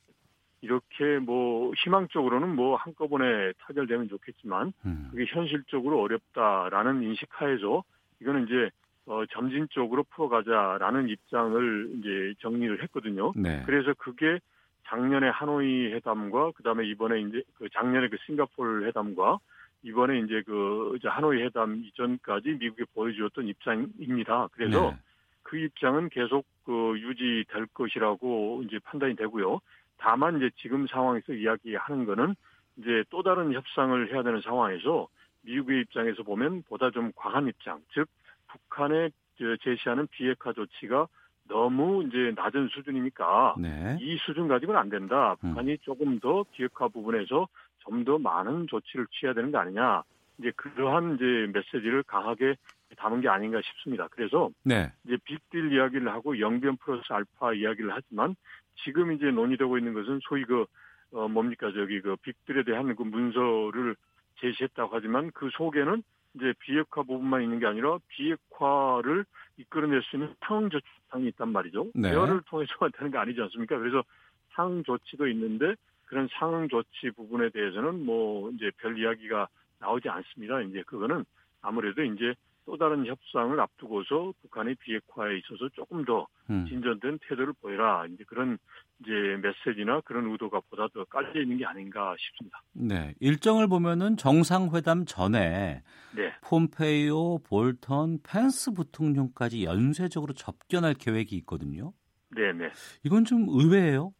Speaker 7: 이렇게 뭐 희망적으로는 뭐 한꺼번에 타결되면 좋겠지만 음. 그게 현실적으로 어렵다라는 인식하에서 이거는 이제 어, 점진적으로 풀어가자라는 입장을 이제 정리를 했거든요. 네. 그래서 그게 작년에 하노이 회담과 그다음에 이번에 이제 그 작년에 그 싱가포르 회담과 이번에 이제 그 이제 하노이 회담 이전까지 미국이 보여주었던 입장입니다. 그래서 네. 그 입장은 계속 그 유지될 것이라고 이제 판단이 되고요. 다만 이제 지금 상황에서 이야기하는 거는 이제 또 다른 협상을 해야 되는 상황에서 미국의 입장에서 보면 보다 좀 과한 입장, 즉 북한의 제시하는 비핵화 조치가 너무 이제 낮은 수준이니까 네. 이 수준 가지고는 안 된다. 음. 북한이 음. 조금 더 비핵화 부분에서 좀 더 많은 조치를 취해야 되는 거 아니냐. 이제 그러한 이제 메시지를 강하게 담은 게 아닌가 싶습니다. 그래서 네. 이제 빅딜 이야기를 하고 영변 플러스 알파 이야기를 하지만 지금 이제 논의되고 있는 것은 소위 그 어 뭡니까 저기 그 빅들에 대한 그 문서를 제시했다고 하지만 그 속에는 이제 비핵화 부분만 있는 게 아니라 비핵화를 이끌어낼 수 있는 상응 조치상이 있단 말이죠. 네. 대화를 통해서만 되는 게 아니지 않습니까? 그래서 상응 조치도 있는데 그런 상응 조치 부분에 대해서는 뭐 이제 별 이야기가 나오지 않습니다. 이제 그거는 아무래도 이제 또 다른 협상을 앞두고서 북한의 비핵화에 있어서 조금 더 음. 진전된 태도를 보여라. 이제 그런 이제 메시지나 그런 의도가 보다 더 깔려 있는 게 아닌가 싶습니다.
Speaker 2: 네. 일정을 보면은 정상회담 전에 네. 폼페이오, 볼턴, 펜스 부통령까지 연쇄적으로 접견할 계획이 있거든요.
Speaker 7: 네, 네.
Speaker 2: 이건 좀 의외예요.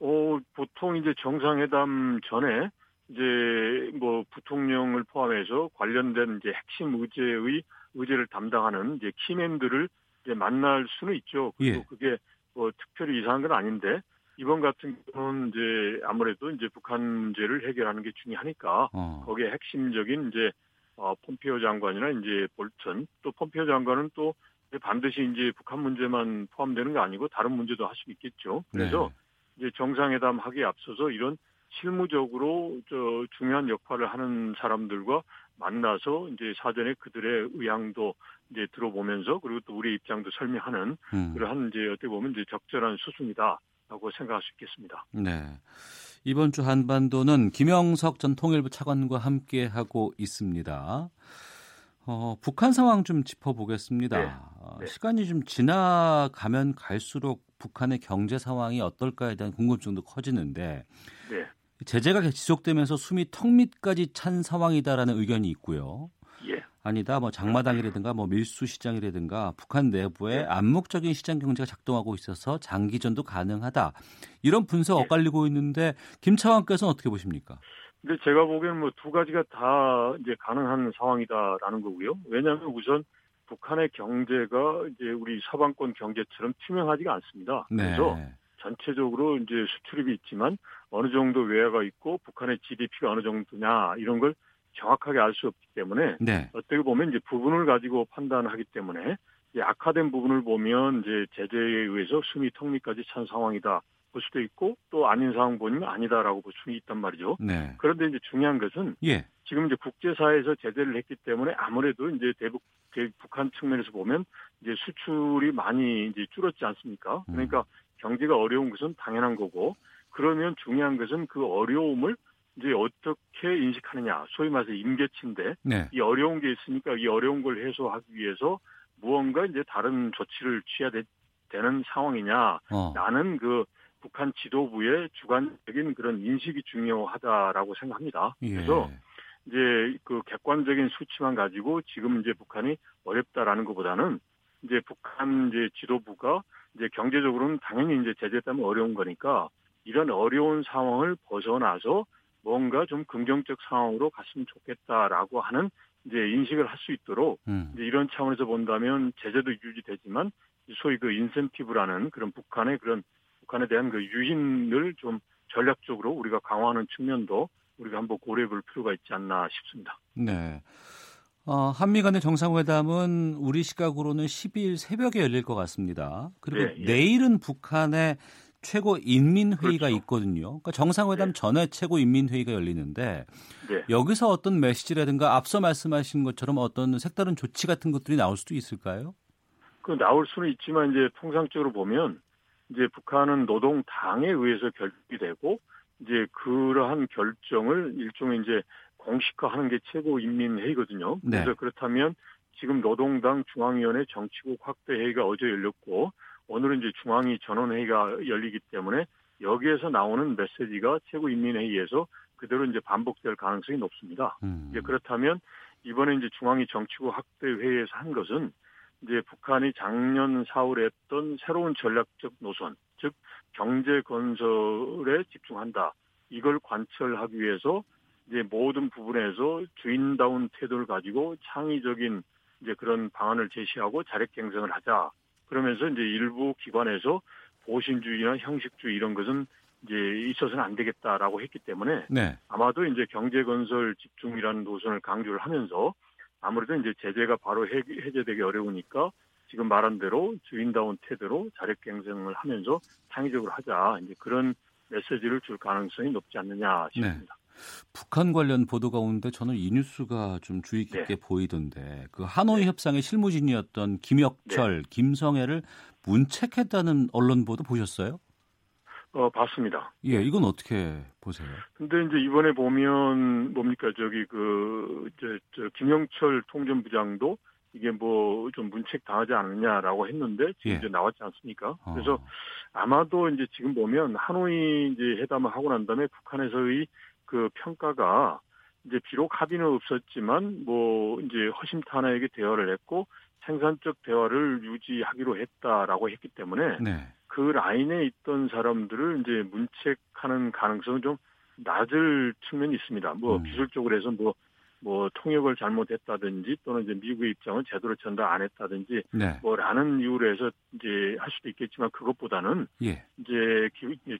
Speaker 7: 어, 보통 이제 정상회담 전에 이제 뭐 부통령을 포함해서 관련된 이제 핵심 의제의 의제를 담당하는 이제 키맨들을 이제 만날 수는 있죠. 그리고 예. 그게 뭐 특별히 이상한 건 아닌데 이번 같은 경우는 이제 아무래도 이제 북한 문제를 해결하는 게 중요하니까 어. 거기에 핵심적인 이제 어, 폼페오 장관이나 이제 볼턴 또 폼페오 장관은 또 반드시 이제 북한 문제만 포함되는 게 아니고 다른 문제도 할 수 있겠죠. 그래서 네. 이제 정상회담 하기에 앞서서 이런 실무적으로 저 중요한 역할을 하는 사람들과 만나서 이제 사전에 그들의 의향도 이제 들어보면서 그리고 또 우리 입장도 설명하는 음. 그러한 이제 어떻게 보면 이제 적절한 수순이다라고 생각할 수 있겠습니다.
Speaker 2: 네. 이번 주 한반도는 김영석 전 통일부 차관과 함께 하고 있습니다. 어, 북한 상황 좀 짚어보겠습니다. 네. 어, 네. 시간이 좀 지나가면 갈수록 북한의 경제 상황이 어떨까에 대한 궁금증도 커지는데 네. 제재가 지속되면서 숨이 턱 밑까지 찬 상황이다라는 의견이 있고요. 예. 아니다, 뭐 장마당이라든가 뭐 밀수 시장이라든가 북한 내부에 예. 암묵적인 시장 경제가 작동하고 있어서 장기전도 가능하다. 이런 분석 예. 엇갈리고 있는데 김 차관께서는 어떻게 보십니까?
Speaker 7: 근데 제가 보기에는 뭐 두 가지가 다 이제 가능한 상황이다라는 거고요. 왜냐하면 우선 북한의 경제가 이제 우리 서방권 경제처럼 투명하지가 않습니다. 네. 그래서 전체적으로 이제 수출입이 있지만 어느 정도 외화가 있고 북한의 GDP가 어느 정도냐 이런 걸 정확하게 알 수 없기 때문에 네. 어떻게 보면 이제 부분을 가지고 판단하기 때문에 악화된 부분을 보면 이제 제재에 의해서 숨이 턱 밑까지 찬 상황이다 볼 수도 있고 또 아닌 상황 보면 아니다라고 볼 수 있단 말이죠. 네. 그런데 이제 중요한 것은 예. 지금 이제 국제사회에서 제재를 했기 때문에 아무래도 이제 대북 북한 측면에서 보면 이제 수출이 많이 이제 줄었지 않습니까? 그러니까 음. 경제가 어려운 것은 당연한 거고 그러면 중요한 것은 그 어려움을 이제 어떻게 인식하느냐 소위 말해서 임계치인데 네. 이 어려운 게 있으니까 이 어려운 걸 해소하기 위해서 무언가 이제 다른 조치를 취해야 되, 는 상황이냐 어. 나는 그 북한 지도부의 주관적인 그런 인식이 중요하다라고 생각합니다. 예. 그래서 이제 그 객관적인 수치만 가지고 지금 이제 북한이 어렵다라는 것보다는 이제 북한 이제 지도부가 이제 경제적으로는 당연히 이제 제재 때문에 어려운 거니까 이런 어려운 상황을 벗어나서 뭔가 좀 긍정적 상황으로 갔으면 좋겠다라고 하는 이제 인식을 할 수 있도록 음. 이제 이런 차원에서 본다면 제재도 유지되지만 소위 그 인센티브라는 그런 북한의 그런 북한에 대한 그 유인을 좀 전략적으로 우리가 강화하는 측면도 우리가 한번 고려해 볼 필요가 있지 않나 싶습니다.
Speaker 2: 네. 어, 한미 간의 정상회담은 우리 시각으로는 12일 새벽에 열릴 것 같습니다. 그리고 네, 예. 내일은 북한의 최고 인민회의가 그렇죠. 있거든요. 그러니까 정상회담 네. 전에 최고 인민회의가 열리는데 네. 여기서 어떤 메시지라든가 앞서 말씀하신 것처럼 어떤 색다른 조치 같은 것들이 나올 수도 있을까요?
Speaker 7: 그 나올 수는 있지만 이제 통상적으로 보면 이제 북한은 노동당에 의해서 결정이 되고 이제 그러한 결정을 일종의 이제 공식화하는 게 최고인민회의거든요. 네. 그래서 그렇다면 지금 노동당 중앙위원회 정치국 확대 회의가 어제 열렸고 오늘은 이제 중앙위 전원회의가 열리기 때문에 여기에서 나오는 메시지가 최고인민회의에서 그대로 이제 반복될 가능성이 높습니다. 음. 이제 그렇다면 이번에 이제 중앙위 정치국 확대 회의에서 한 것은 이제 북한이 작년 4월에 했던 새로운 전략적 노선, 즉 경제 건설에 집중한다. 이걸 관철하기 위해서 이제 모든 부분에서 주인다운 태도를 가지고 창의적인 이제 그런 방안을 제시하고 자력 갱생을 하자. 그러면서 이제 일부 기관에서 보신주의나 형식주의 이런 것은 이제 있어서는 안 되겠다라고 했기 때문에 네. 아마도 이제 경제 건설 집중이라는 노선을 강조를 하면서 아무래도 이제 제재가 바로 해, 해제되기 어려우니까 지금 말한 대로 주인다운 태도로 자력 갱생을 하면서 창의적으로 하자. 이제 그런 메시지를 줄 가능성이 높지 않느냐 싶습니다. 네.
Speaker 2: 북한 관련 보도 가운데 저는 이 뉴스가 좀 주의 깊게 네. 보이던데 그 하노이 네. 협상의 실무진이었던 김혁철, 네. 김성애를 문책했다는 언론 보도 보셨어요?
Speaker 7: 어, 봤습니다.
Speaker 2: 예, 이건 어떻게 보세요?
Speaker 7: 근데 이제 이번에 보면 뭡니까 저기 그, 저, 저 김영철 통전부장도 이게 뭐 좀 문책 당하지 않느냐라고 했는데 지금 예. 이제 나왔지 않습니까? 어. 그래서 아마도 이제 지금 보면 하노이 이제 회담을 하고 난 다음에 북한에서의 그 평가가 이제 비록 합의는 없었지만 뭐 이제 허심탄회하게 대화를 했고 생산적 대화를 유지하기로 했다라고 했기 때문에 네. 그 라인에 있던 사람들을 이제 문책하는 가능성은 좀 낮을 측면이 있습니다. 뭐 음. 기술적으로 해서 뭐뭐 통역을 잘못했다든지 또는 이제 미국의 입장을 제대로 전달 안 했다든지 네. 뭐라는 이유로 해서 이제 할 수도 있겠지만 그것보다는 예. 이제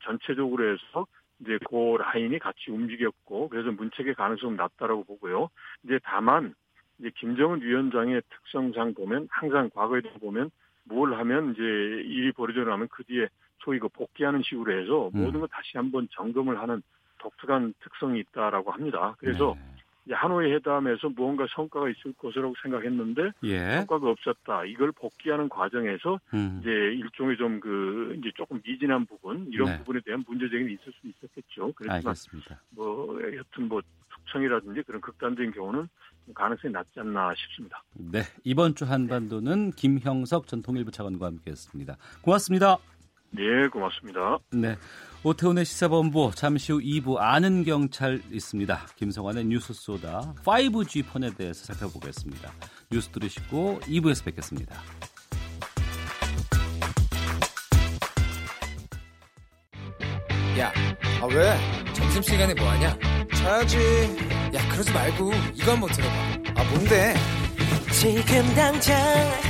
Speaker 7: 전체적으로 해서 이제 그 라인이 같이 움직였고 그래서 문책의 가능성은 낮다라고 보고요. 이제 다만 이제 김정은 위원장의 특성상 보면 항상 과거에도 보면 뭘 하면 이제 일이 벌어져 나면 그 뒤에 소위 그 복귀하는 식으로 해서 음. 모든 걸 다시 한번 점검을 하는 독특한 특성이 있다라고 합니다. 그래서 네. 하노이 회담에서 무언가 성과가 있을 것이라고 생각했는데 예. 성과가 없었다. 이걸 복귀하는 과정에서 음. 이제 일종의 좀 그 이제 조금 미진한 부분 이런 네. 부분에 대한 문제제기는 있을 수 있었겠죠. 그렇지만 알겠습니다. 뭐 여튼 뭐 특성이라든지 그런 극단적인 경우는 가능성이 낮지 않나 싶습니다.
Speaker 2: 네 이번 주 한반도는 김형석 전 통일부 차관과 함께했습니다. 고맙습니다.
Speaker 7: 네, 고맙습니다.
Speaker 2: 네. 오태훈의 시사본부 잠시 후 2부 아는 경찰 있습니다. 김성환의 뉴스 소다 5G 폰에 대해서 살펴보겠습니다. 뉴스 들으시고 2부에서 뵙겠습니다.
Speaker 8: 야, 아 왜? 점심시간에 뭐하냐?
Speaker 9: 자야지.
Speaker 8: 야, 그러지 말고 이거 한번 들어봐.
Speaker 9: 아 뭔데?
Speaker 10: 지금 당장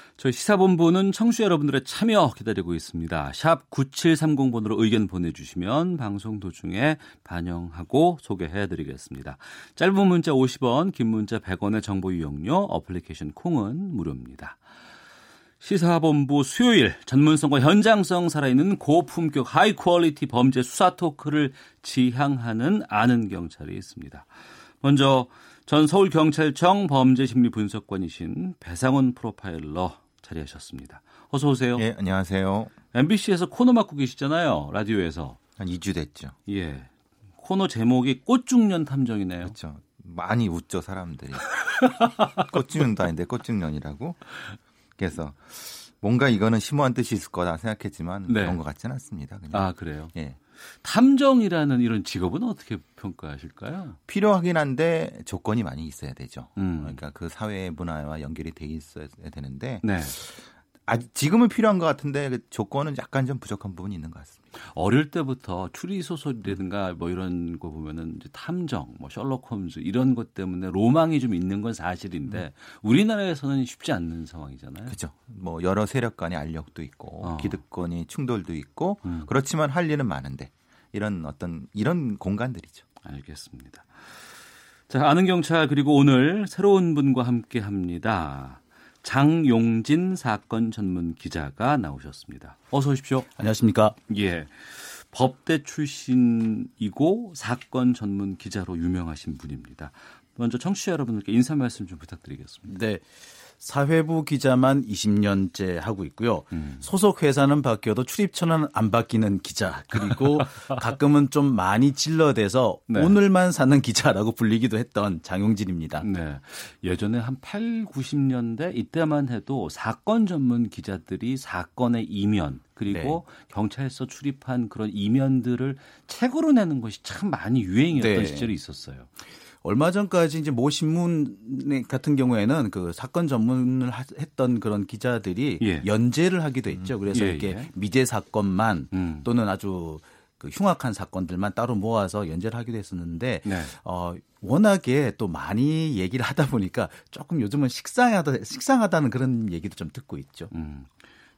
Speaker 2: 저희 시사본부는 청취자 여러분들의 참여 기다리고 있습니다. 샵 9730번으로 의견 보내주시면 방송 도중에 반영하고 소개해드리겠습니다. 짧은 문자 50원, 긴 문자 100원의 정보 이용료, 어플리케이션 콩은 무료입니다. 시사본부 수요일 전문성과 현장성 살아있는 고품격 high quality 범죄 수사 토크를 지향하는 아는 경찰이 있습니다. 먼저 전 서울경찰청 범죄심리분석관이신 배상훈 프로파일러 자리하셨습니다. 어서 오세요.
Speaker 11: 예, 안녕하세요.
Speaker 2: MBC에서 코너 맡고 계시잖아요. 라디오에서.
Speaker 11: 한 2주 됐죠.
Speaker 2: 예. 코너 제목이 꽃중년 탐정이네요.
Speaker 11: 그렇죠. 많이 웃죠, 사람들이. 꽃중년도 아닌데 꽃중년이라고. 그래서 뭔가 이거는 심오한 뜻이 있을 거다 생각했지만 네. 그런 것 같지는 않습니다. 그냥.
Speaker 2: 아, 그래요? 예. 탐정이라는 이런 직업은 어떻게 평가하실까요?
Speaker 11: 필요하긴 한데 조건이 많이 있어야 되죠. 음. 그러니까 그 사회 문화와 연결이 돼 있어야 되는데 네. 아, 지금은 필요한 것 같은데 그 조건은 약간 좀 부족한 부분이 있는 것 같습니다.
Speaker 2: 어릴 때부터 추리 소설이라든가 뭐 이런 거 보면은 탐정, 뭐 셜록 홈즈 이런 것 때문에 로망이 좀 있는 건 사실인데 음. 우리나라에서는 쉽지 않는 상황이잖아요.
Speaker 11: 그렇죠. 뭐 여러 세력 간의 알력도 있고 어. 기득권이 충돌도 있고 음. 그렇지만 할 일은 많은데 이런 어떤 이런 공간들이죠.
Speaker 2: 알겠습니다. 자, 아는 경찰 그리고 오늘 새로운 분과 함께 합니다. 장용진 사건 전문 기자가 나오셨습니다. 어서 오십시오.
Speaker 12: 안녕하십니까?
Speaker 2: 예. 법대 출신이고 사건 전문 기자로 유명하신 분입니다. 먼저 청취자 여러분들께 인사 말씀 좀 부탁드리겠습니다.
Speaker 12: 네. 사회부 기자만 20년째 하고 있고요. 음. 소속 회사는 바뀌어도 출입처는 안 바뀌는 기자. 그리고 가끔은 좀 많이 질러대서 네. 오늘만 사는 기자라고 불리기도 했던 장용진입니다.
Speaker 2: 네. 예전에 한 8, 90년대 이때만 해도 사건 전문 기자들이 사건의 이면 그리고 네. 경찰서 출입한 그런 이면들을 책으로 내는 것이 참 많이 유행이었던 네. 시절이 있었어요.
Speaker 12: 얼마 전까지 이제 모 신문 같은 경우에는 그 사건 전문을 했던 그런 기자들이 예. 연재를 하기도 했죠. 그래서 음. 예, 이렇게 예. 미제 사건만 음. 또는 아주 그 흉악한 사건들만 따로 모아서 연재를 하기도 했었는데 네. 어 워낙에 또 많이 얘기를 하다 보니까 조금 요즘은 식상하다 식상하다는 그런 얘기도 좀 듣고 있죠. 음.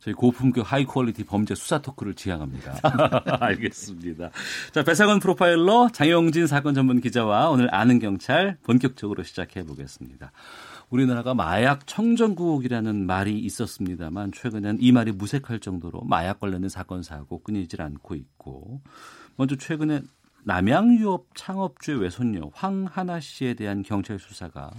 Speaker 2: 저희 고품격 high quality 범죄 수사 토크를 지향합니다. 알겠습니다. 자, 배상원 프로파일러 장영진 사건 전문 기자와 오늘 아는 경찰 본격적으로 시작해 보겠습니다. 우리나라가 마약 청정국이라는 말이 있었습니다만 최근엔 이 말이 무색할 정도로 마약 관련된 사건 사고 끊이질 않고 있고 먼저 최근에 남양유업 창업주의 외손녀 황하나 씨에 대한 경찰 수사가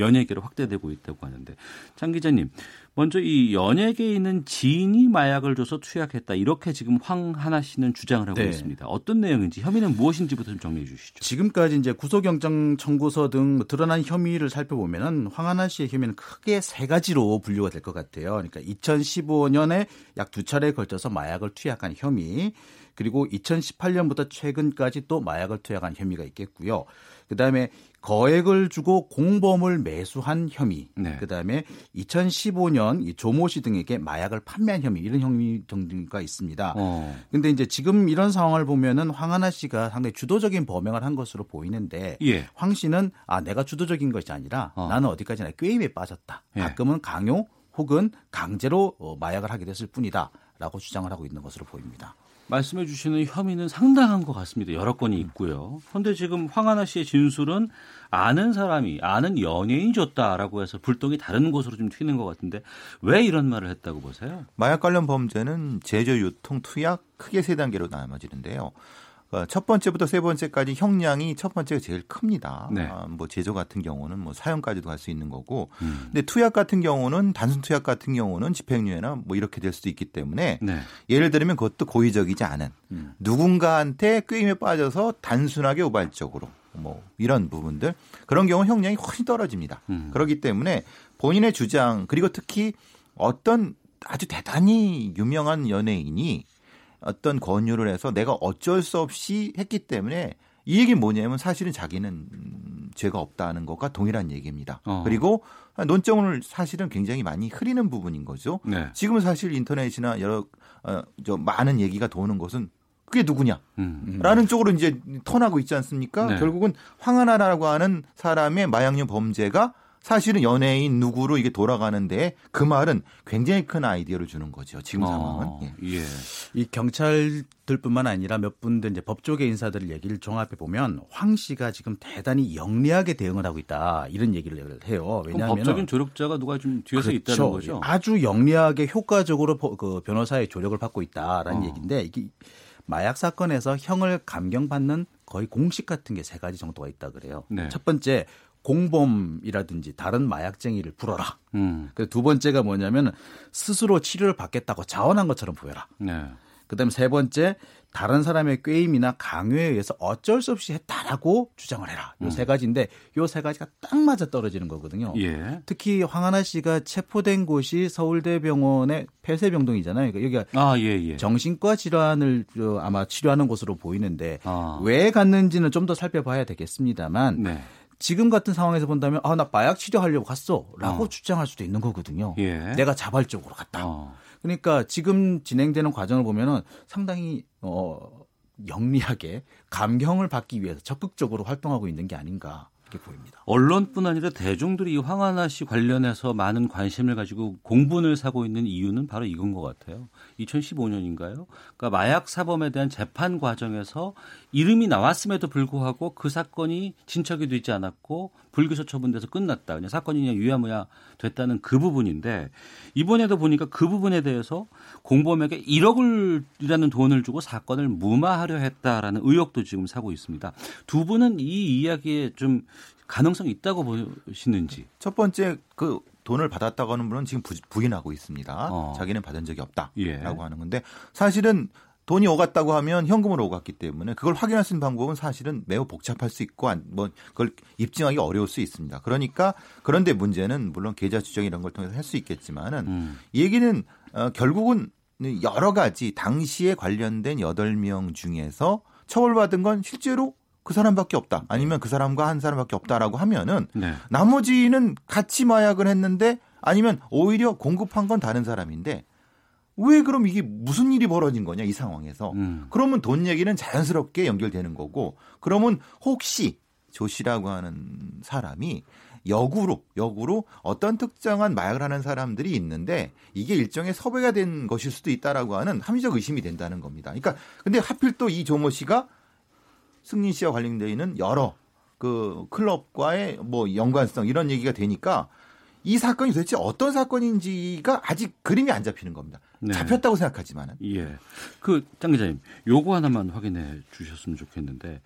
Speaker 2: 연예계로 확대되고 있다고 하는데 장 기자님 먼저 이 연예계에 있는 지인이 마약을 줘서 투약했다 이렇게 지금 황하나 씨는 주장을 하고 네. 있습니다. 어떤 내용인지 혐의는 무엇인지부터 좀 정리해 주시죠.
Speaker 12: 지금까지 이제 구속영장 청구서 등뭐 드러난 혐의를 살펴보면은 황하나 씨의 혐의는 크게 세 가지로 분류가 될 것 같아요. 그러니까 2015년에 약 두 차례에 걸쳐서 마약을 투약한 혐의, 그리고 2018년부터 최근까지 또 마약을 투약한 혐의가 있겠고요. 그다음에 거액을 주고 공범을 매수한 혐의, 네. 그다음에 2015년 이 조모 씨 등에게 마약을 판매한 혐의 이런 혐의 등등가 있습니다. 어. 근데 이제 지금 이런 상황을 보면은 황하나 씨가 상당히 주도적인 범행을 한 것으로 보이는데 예. 황 씨는 아 내가 주도적인 것이 아니라 어. 나는 어디까지나 게임에 빠졌다. 예. 가끔은 강요 혹은 강제로 어, 마약을 하게 됐을 뿐이다라고 주장을 하고 있는 것으로 보입니다.
Speaker 2: 말씀해 주시는 혐의는 상당한 것 같습니다. 여러 건이 있고요. 그런데 지금 황하나 씨의 진술은 아는 사람이 아는 연예인이 줬다라고 해서 불똥이 다른 곳으로 좀 튀는 것 같은데 왜 이런 말을 했다고 보세요?
Speaker 11: 마약 관련 범죄는 제조, 유통, 투약 크게 세 단계로 나눠지는데요. 어, 첫 번째부터 세 번째까지 형량이 첫 번째가 제일 큽니다. 네. 아, 뭐 제조 같은 경우는 뭐 사형까지도 갈 수 있는 거고, 음. 근데 투약 같은 경우는 단순 투약 같은 경우는 집행유예나 뭐 이렇게 될 수도 있기 때문에 네. 예를 들면 그것도 고의적이지 않은 음. 누군가한테 꾀임에 빠져서 단순하게 우발적으로 뭐 이런 부분들 그런 경우 형량이 훨씬 떨어집니다. 음. 그렇기 때문에 본인의 주장 그리고 특히 어떤 아주 대단히 유명한 연예인이 어떤 권유를 해서 내가 어쩔 수 없이 했기 때문에 이 얘기 뭐냐면 사실은 자기는 죄가 없다는 것과 동일한 얘기입니다. 어. 그리고 논점을 사실은 굉장히 많이 흐리는 부분인 거죠. 네. 지금은 사실 인터넷이나 여러 어, 저 많은 얘기가 도는 것은 그게 누구냐? 음. 라는 쪽으로 이제 턴하고 있지 않습니까? 네. 결국은 황하나라고 하는 사람의 마약류 범죄가 사실은 연예인 누구로 이게 돌아가는데 그 말은 굉장히 큰 아이디어를 주는 거죠. 지금 어, 상황은. 예. 예.
Speaker 12: 이 경찰들뿐만 아니라 몇 분들 이제 법조계 인사들 얘기를 종합해 보면 황 씨가 지금 대단히 영리하게 대응을 하고 있다 이런 얘기를 해요.
Speaker 2: 왜냐하면 법적인 조력자가 누가 좀 뒤에서 그렇죠. 있다는 거죠.
Speaker 12: 아주 영리하게 효과적으로 그 변호사의 조력을 받고 있다라는 어. 얘기인데 이게 마약 사건에서 형을 감경받는 거의 공식 같은 게 세 가지 정도가 있다 그래요. 네. 첫 번째 공범이라든지 다른 마약쟁이를 불어라. 음. 두 번째가 뭐냐면 스스로 치료를 받겠다고 자원한 것처럼 보여라. 네. 그다음에 세 번째 다른 사람의 꾀임이나 강요에 의해서 어쩔 수 없이 했다라고 주장을 해라. 요세 음. 가지인데 요 세 가지가 딱 맞아 떨어지는 거거든요. 예. 특히 황하나 씨가 체포된 곳이 서울대병원의 폐쇄병동이잖아요. 그러니까 여기가 아, 예, 예. 정신과 질환을 아마 치료하는 곳으로 보이는데 아. 왜 갔는지는 좀 더 살펴봐야 되겠습니다만 네. 지금 같은 상황에서 본다면 아 나 마약 치료하려고 갔어라고 어. 주장할 수도 있는 거거든요. 예. 내가 자발적으로 갔다. 어. 그러니까 지금 진행되는 과정을 보면은 상당히 어 영리하게 감경을 받기 위해서 적극적으로 활동하고 있는 게 아닌가 이렇게 보입니다.
Speaker 2: 언론뿐 아니라 대중들이 황하나 씨 관련해서 많은 관심을 가지고 공분을 사고 있는 이유는 바로 이건 것 같아요. 2015년인가요? 그러니까 마약 사범에 대한 재판 과정에서 이름이 나왔음에도 불구하고 그 사건이 진척이 되지 않았고 불기소 처분돼서 끝났다. 그냥 사건이 그냥 유야무야 됐다는 그 부분인데 이번에도 보니까 그 부분에 대해서 공범에게 1억을이라는 돈을 주고 사건을 무마하려 했다라는 의혹도 지금 사고 있습니다. 두 분은 이 이야기에 좀 가능성이 있다고 보시는지.
Speaker 11: 첫 번째 그 돈을 받았다고 하는 분은 지금 부 인하고 있습니다. 어. 자기는 받은 적이 없다라고 예. 하는 건데 사실은 돈이 오갔다고 하면 현금으로 오갔기 때문에 그걸 확인할 수 있는 방법은 사실은 매우 복잡할 수 있고 뭐 그걸 입증하기 어려울 수 있습니다. 그러니까 그런데 문제는 물론 계좌 추적 이런 걸 통해서 할 수 있겠지만은 음. 얘기는 어, 결국은 여러 가지 당시에 관련된 8명 중에서 처벌받은 건 실제로 그 사람밖에 없다. 아니면 그 사람과 한 사람밖에 없다라고 하면은 네. 나머지는 같이 마약을 했는데 아니면 오히려 공급한 건 다른 사람인데 왜 그럼 이게 무슨 일이 벌어진 거냐 이 상황에서 음. 그러면 돈 얘기는 자연스럽게 연결되는 거고 그러면 혹시 조 씨라고 하는 사람이 역으로 역으로 어떤 특정한 마약을 하는 사람들이 있는데 이게 일종의 섭외가 된 것일 수도 있다라고 하는 합리적 의심이 된다는 겁니다. 그러니까 근데 하필 또 이 조모 씨가 승린 씨와 관련되어 있는 여러 그 클럽과의 뭐 연관성 이런 얘기가 되니까 이 사건이 도대체 어떤 사건인지가 아직 그림이 안 잡히는 겁니다. 네. 잡혔다고 생각하지만은.
Speaker 2: 예. 그 장 기자님, 요거 하나만 확인해 주셨으면 좋겠는데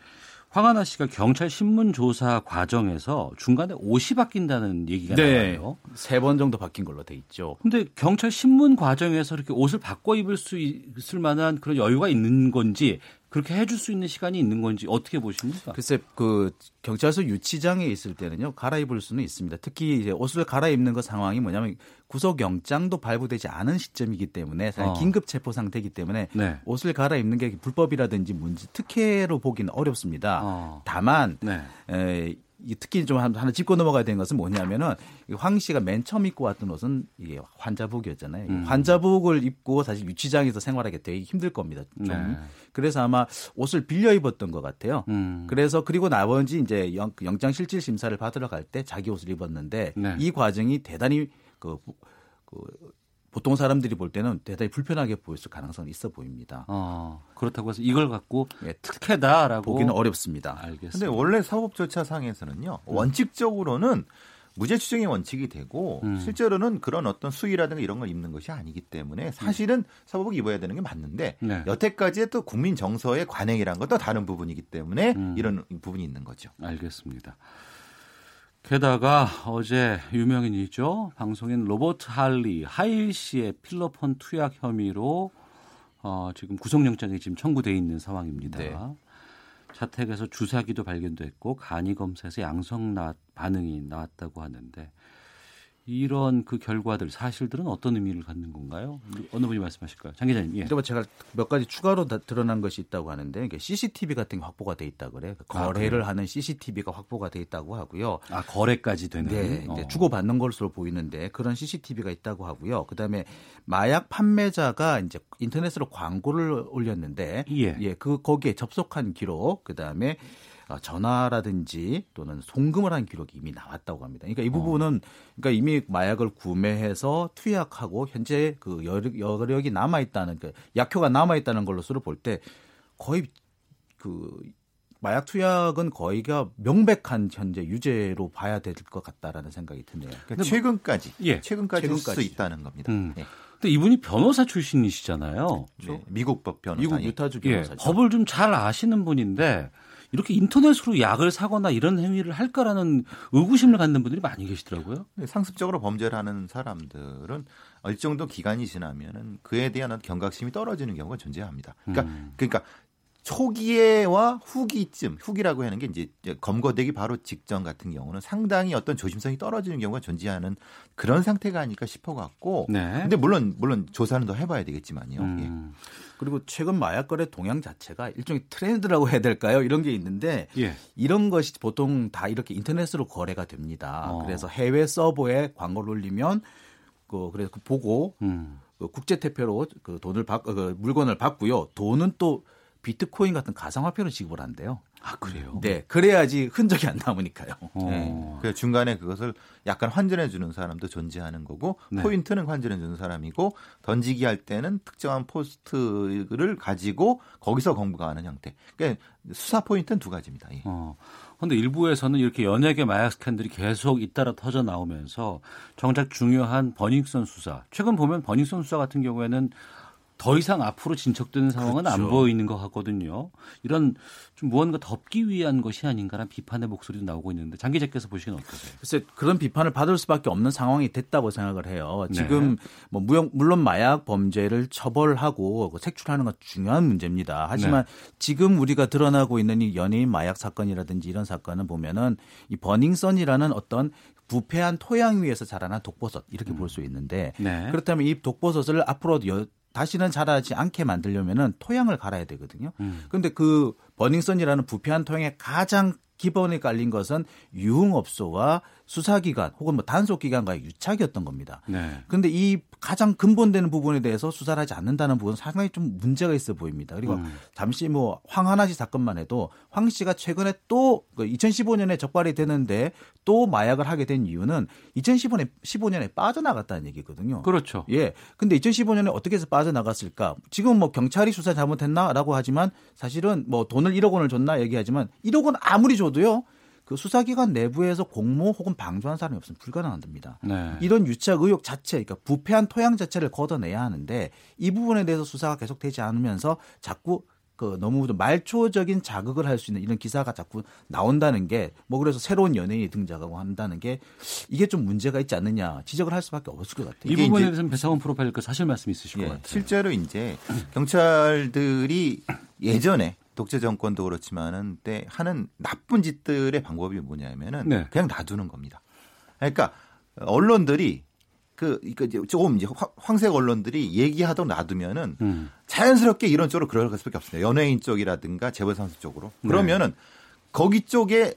Speaker 2: 황하나 씨가 경찰 신문 조사 과정에서 중간에 옷이 바뀐다는 얘기가 네. 나와요.
Speaker 12: 세 번 정도 바뀐 걸로 돼 있죠.
Speaker 2: 근데 경찰 신문 과정에서 이렇게 옷을 바꿔 입을 수 있을 만한 그런 여유가 있는 건지 그렇게 해줄 수 있는 시간이 있는 건지 어떻게 보십니까?
Speaker 12: 글쎄, 그 경찰서 유치장에 있을 때는요 갈아입을 수는 있습니다. 특히 이제 옷을 갈아입는 그 상황이 뭐냐면 구속영장도 발부되지 않은 시점이기 때문에 어. 긴급 체포 상태이기 때문에 네. 옷을 갈아입는 게 불법이라든지 문제 특혜로 보기는 어렵습니다. 어. 다만 네. 에, 특히 좀 하나 짚고 넘어가야 되는 것은 뭐냐면은 황 씨가 맨 처음 입고 왔던 옷은 이게 환자복이었잖아요. 음. 환자복을 입고 사실 유치장에서 생활하기 되게 힘들 겁니다. 좀. 네. 그래서 아마 옷을 빌려 입었던 것 같아요. 음. 그래서 그리고 나머지 이제 영, 장 실질 심사를 받으러 갈 때 자기 옷을 입었는데 네. 이 과정이 대단히 그, 그 보통 사람들이 볼 때는 대단히 불편하게 보였을 가능성이 있어 보입니다. 어,
Speaker 2: 그렇다고 해서 이걸 갖고 네, 특혜다라고
Speaker 12: 보기는 어렵습니다.
Speaker 11: 알겠습니다. 근데 원래 사법 절차상에서는요. 음. 원칙적으로는 무죄 추정의 원칙이 되고 음. 실제로는 그런 어떤 수위라든가 이런 걸 입는 것이 아니기 때문에 사실은 사법을 입어야 되는 게 맞는데 네. 여태까지의 또 국민 정서의 관행이란 것도 다른 부분이기 때문에 음. 이런 부분이 있는 거죠.
Speaker 2: 알겠습니다. 게다가 어제 유명인이죠. 방송인 로버트 할리 하일 씨의 필로폰 투약 혐의로 어, 지금 구속영장이 지금 청구돼 있는 상황입니다. 네. 자택에서 주사기도 발견됐고 간이 검사에서 양성 나, 반응이 나왔다고 하는데 이런 그 결과들 사실들은 어떤 의미를 갖는 건가요? 어느 분이 말씀하실까요? 장 기자님. 예.
Speaker 12: 그리고 제가 몇 가지 추가로 드러난 것이 있다고 하는데 CCTV 같은 게 확보가 돼 있다 그래. 그 아, 거래를 아, 하는 CCTV가 확보가 돼 있다고 하고요.
Speaker 2: 아 거래까지 되는.
Speaker 12: 네, 어. 주고 받는 것으로 보이는데 그런 CCTV가 있다고 하고요. 그다음에 마약 판매자가 이제 인터넷으로 광고를 올렸는데 예, 예 그 거기에 접속한 기록 그다음에 어, 전화라든지 또는 송금을 한 기록이 이미 나왔다고 합니다. 그러니까 이 부분은 그러니까 이미 마약을 구매해서 투약하고 현재 그 여력이 남아 있다는 그 약효가 남아 있다는 걸로서로 볼때 거의 그 마약 투약은 거의가 명백한 현재 유죄로 봐야 될 것 같다라는 생각이 드네요.
Speaker 11: 그러니까 뭐 최근까지, 예, 최근까지 수 있다는 겁니다. 음.
Speaker 2: 네. 근데 이분이 변호사 출신이시잖아요.
Speaker 11: 네. 미국 법 변호사.
Speaker 12: 미국 유타주 변호사.
Speaker 2: 예, 법을 좀 잘 아시는 분인데 이렇게 인터넷으로 약을 사거나 이런 행위를 할까라는 의구심을 갖는 분들이 많이 계시더라고요.
Speaker 11: 네, 상습적으로 범죄를 하는 사람들은 일정 도 기간이 지나면은 그에 대한 경각심이 떨어지는 경우가 존재합니다. 그러니까 음. 그러니까 초기에와 후기쯤 후기라고 하는 게 이제 검거되기 바로 직전 같은 경우는 상당히 어떤 조심성이 떨어지는 경우가 존재하는 그런 상태가 아닐까 싶어 갖고 네. 근데 물론 물론 조사는 더 해봐야 되겠지만요. 음. 예.
Speaker 12: 그리고 최근 마약 거래 동향 자체가 일종의 트렌드라고 해야 될까요? 이런 게 있는데 예. 이런 것이 보통 다 이렇게 인터넷으로 거래가 됩니다. 어. 그래서 해외 서버에 광고를 올리면 그 그래서 그 보고 음. 그 국제 대표로 그 돈을 받, 그 물건을 받고요. 돈은 또 비트코인 같은 가상화폐로 지급을 한대요.
Speaker 2: 아 그래요?
Speaker 12: 네, 그래야지 흔적이 안 남으니까요. 어.
Speaker 11: 네. 그 중간에 그것을 약간 환전해 주는 사람도 존재하는 거고 네. 포인트는 환전해 주는 사람이고 던지기 할 때는 특정한 포스트를 가지고 거기서 공급을 하는 형태. 그러니까 수사 포인트는 두 가지입니다. 예. 어.
Speaker 2: 근데 일부에서는 이렇게 연예계 마약 스캔들이 계속 잇따라 터져 나오면서 정작 중요한 버닝썬 수사. 최근 보면 버닝썬 수사 같은 경우에는 더 이상 앞으로 진척되는 상황은 그렇죠. 안 보이는 것 같거든요. 이런 좀 무언가 덮기 위한 것이 아닌가라는 비판의 목소리도 나오고 있는데 장 기자께서 보시기는 어떠세요?
Speaker 12: 글쎄 그런 비판을 받을 수밖에 없는 상황이 됐다고 생각을 해요. 지금 네. 뭐 무용, 물론 마약 범죄를 처벌하고 그 색출하는 건 중요한 문제입니다. 하지만 네. 지금 우리가 드러나고 있는 이 연예인 마약 사건이라든지 이런 사건을 보면은 이 버닝썬이라는 어떤 부패한 토양 위에서 자라난 독버섯 이렇게 음. 볼수 있는데 네. 그렇다면 이 독버섯을 앞으로 여, 다시는 자라지 않게 만들려면은 토양을 갈아야 되거든요. 음. 그런데 그 버닝썬이라는 부패한 토양에 가장 기본에 깔린 것은 유흥업소와 수사기관 혹은 뭐 단속기관과의 유착이었던 겁니다. 네. 그런데 이 가장 근본되는 부분에 대해서 수사를 하지 않는다는 부분은 상당히 좀 문제가 있어 보입니다. 그리고 음. 잠시 뭐 황하나 씨 사건만 해도 황 씨가 최근에 또 2015년에 그 적발이 되는데 또 마약을 하게 된 이유는 2015년에 15년에 빠져나갔다는 얘기거든요.
Speaker 2: 그렇죠.
Speaker 12: 예. 근데 2015년에 어떻게 해서 빠져나갔을까? 지금 뭐 경찰이 수사 잘못했나라고 하지만 사실은 뭐 돈을 1억 원을 줬나 얘기하지만 1억 원 아무리 줘도요. 그 수사기관 내부에서 공모 혹은 방조한 사람이 없으면 불가능합니다. 네. 이런 유착 의혹 자체, 그러니까 부패한 토양 자체를 걷어내야 하는데 이 부분에 대해서 수사가 계속되지 않으면서 자꾸 그 너무 말초적인 자극을 할 수 있는 이런 기사가 자꾸 나온다는 게 뭐 그래서 새로운 연예인이 등장하고 한다는 게 이게 좀 문제가 있지 않느냐 지적을 할 수밖에 없을 것 같아요.
Speaker 2: 이 부분에 대해서는 배상원 프로파일러 사실 말씀 있으실 예, 것 같아요.
Speaker 11: 실제로 이제 경찰들이 예전에 독재 정권도 그렇지만은 때 하는 나쁜 짓들의 방법이 뭐냐면은 네. 그냥 놔두는 겁니다. 그러니까 언론들이 그, 그 조금 이제 황색 언론들이 얘기하던 놔두면은 음. 자연스럽게 이런 쪽으로 그럴 수밖에 없습니다. 연예인 쪽이라든가 재벌선수 쪽으로. 네. 그러면은 네. 거기 쪽에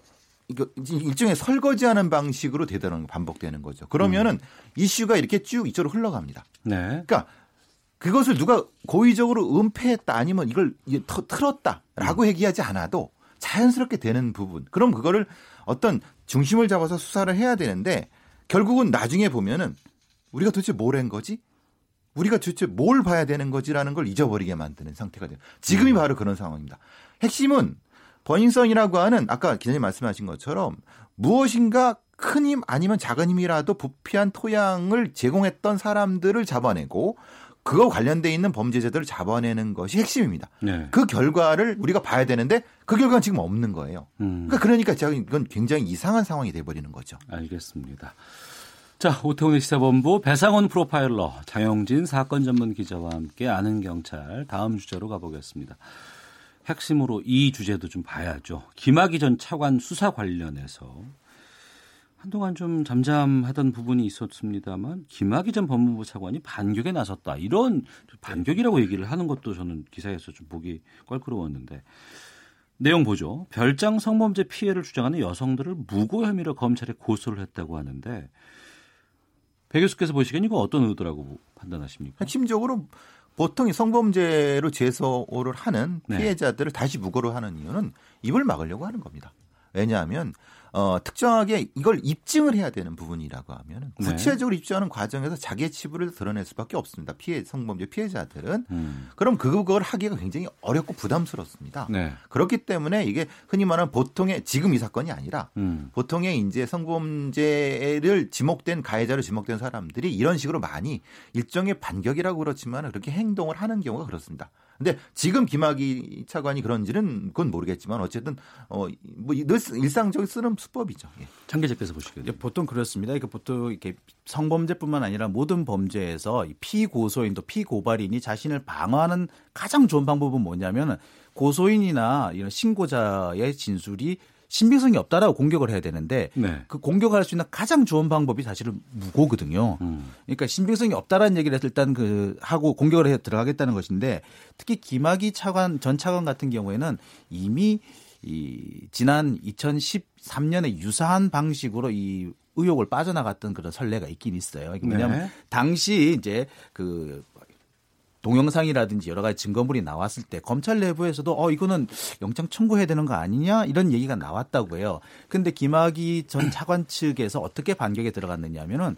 Speaker 11: 이거 일종의 설거지하는 방식으로 되더는 반복되는 거죠. 그러면은 음. 이슈가 이렇게 쭉 이쪽으로 흘러갑니다. 네. 그러니까 그것을 누가 고의적으로 은폐했다 아니면 이걸 틀었다라고 음. 얘기하지 않아도 자연스럽게 되는 부분. 그럼 그거를 어떤 중심을 잡아서 수사를 해야 되는데 결국은 나중에 보면은 우리가 도대체 뭘 한 거지? 우리가 도대체 뭘 봐야 되는 거지라는 걸 잊어버리게 만드는 상태가 돼요. 지금이 음. 바로 그런 상황입니다. 핵심은 버닝썬이라고 하는 아까 기자님 말씀하신 것처럼 무엇인가 큰 힘 아니면 작은 힘이라도 부패한 토양을 제공했던 사람들을 잡아내고 그거 관련돼 있는 범죄자들을 잡아내는 것이 핵심입니다. 네. 그 결과를 우리가 봐야 되는데 그 결과는 지금 없는 거예요. 음. 그러니까 그러니까 제가 이건 굉장히 이상한 상황이 돼버리는 거죠.
Speaker 2: 알겠습니다. 자, 오태훈의 시사본부 배상원 프로파일러 장영진 사건 전문 기자와 함께 아는 경찰 다음 주제로 가보겠습니다. 핵심으로 이 주제도 좀 봐야죠. 김학의 전 차관 수사 관련해서 한동안 좀 잠잠하던 부분이 있었습니다만 김학의 전 법무부 차관이 반격에 나섰다. 이런 반격이라고 얘기를 하는 것도 저는 기사에서 좀 보기 껄끄러웠는데 내용 보죠. 별장 성범죄 피해를 주장하는 여성들을 무고 혐의로 검찰에 고소를 했다고 하는데 배 교수께서 보시기엔 이거 어떤 의도라고 판단하십니까?
Speaker 11: 핵심적으로 보통 성범죄로 제소를 하는 네. 피해자들을 네. 다시 무고로 하는 이유는 입을 막으려고 하는 겁니다. 왜냐하면 어, 특정하게 이걸 입증을 해야 되는 부분이라고 하면 네. 구체적으로 네. 입증하는 과정에서 자기의 치부를 드러낼 수밖에 없습니다. 피해 성범죄 피해자들은 음. 그럼 그걸 하기가 굉장히 어렵고 부담스럽습니다. 네. 그렇기 때문에 이게 흔히 말하는 보통의 지금 이 사건이 아니라 음. 보통의 이제 성범죄를 지목된 가해자로 지목된 사람들이 이런 식으로 많이 일종의 반격이라고 그렇지만 그렇게 행동을 하는 경우가 그렇습니다. 근데 지금 김학의 차관이 그런지는 그건 모르겠지만 어쨌든 어뭐 일상적인 쓰는 수법이죠. 예.
Speaker 2: 장 기자께서 보시기에
Speaker 12: 예, 보통 그렇습니다. 그러니까 보통 이렇게 성범죄뿐만 아니라 모든 범죄에서 피고소인 또 피고발인이 자신을 방어하는 가장 좋은 방법은 뭐냐면 고소인이나 이런 신고자의 진술이 신빙성이 없다라고 공격을 해야 되는데 네. 그 공격할 수 있는 가장 좋은 방법이 사실은 무고거든요. 음. 그러니까 신빙성이 없다라는 얘기를 해서 일단 그 하고 공격을 해 들어가겠다는 것인데 특히 김학의 차관 전 차관 같은 경우에는 이미 이 지난 2013년에 유사한 방식으로 이 의혹을 빠져나갔던 그런 선례가 있긴 있어요. 왜냐하면 네. 당시 이제 그 동영상이라든지 여러 가지 증거물이 나왔을 때 검찰 내부에서도 어 이거는 영장 청구해야 되는 거 아니냐 이런 얘기가 나왔다고 해요. 근데 김학의 전 차관 측에서 어떻게 반격에 들어갔느냐면은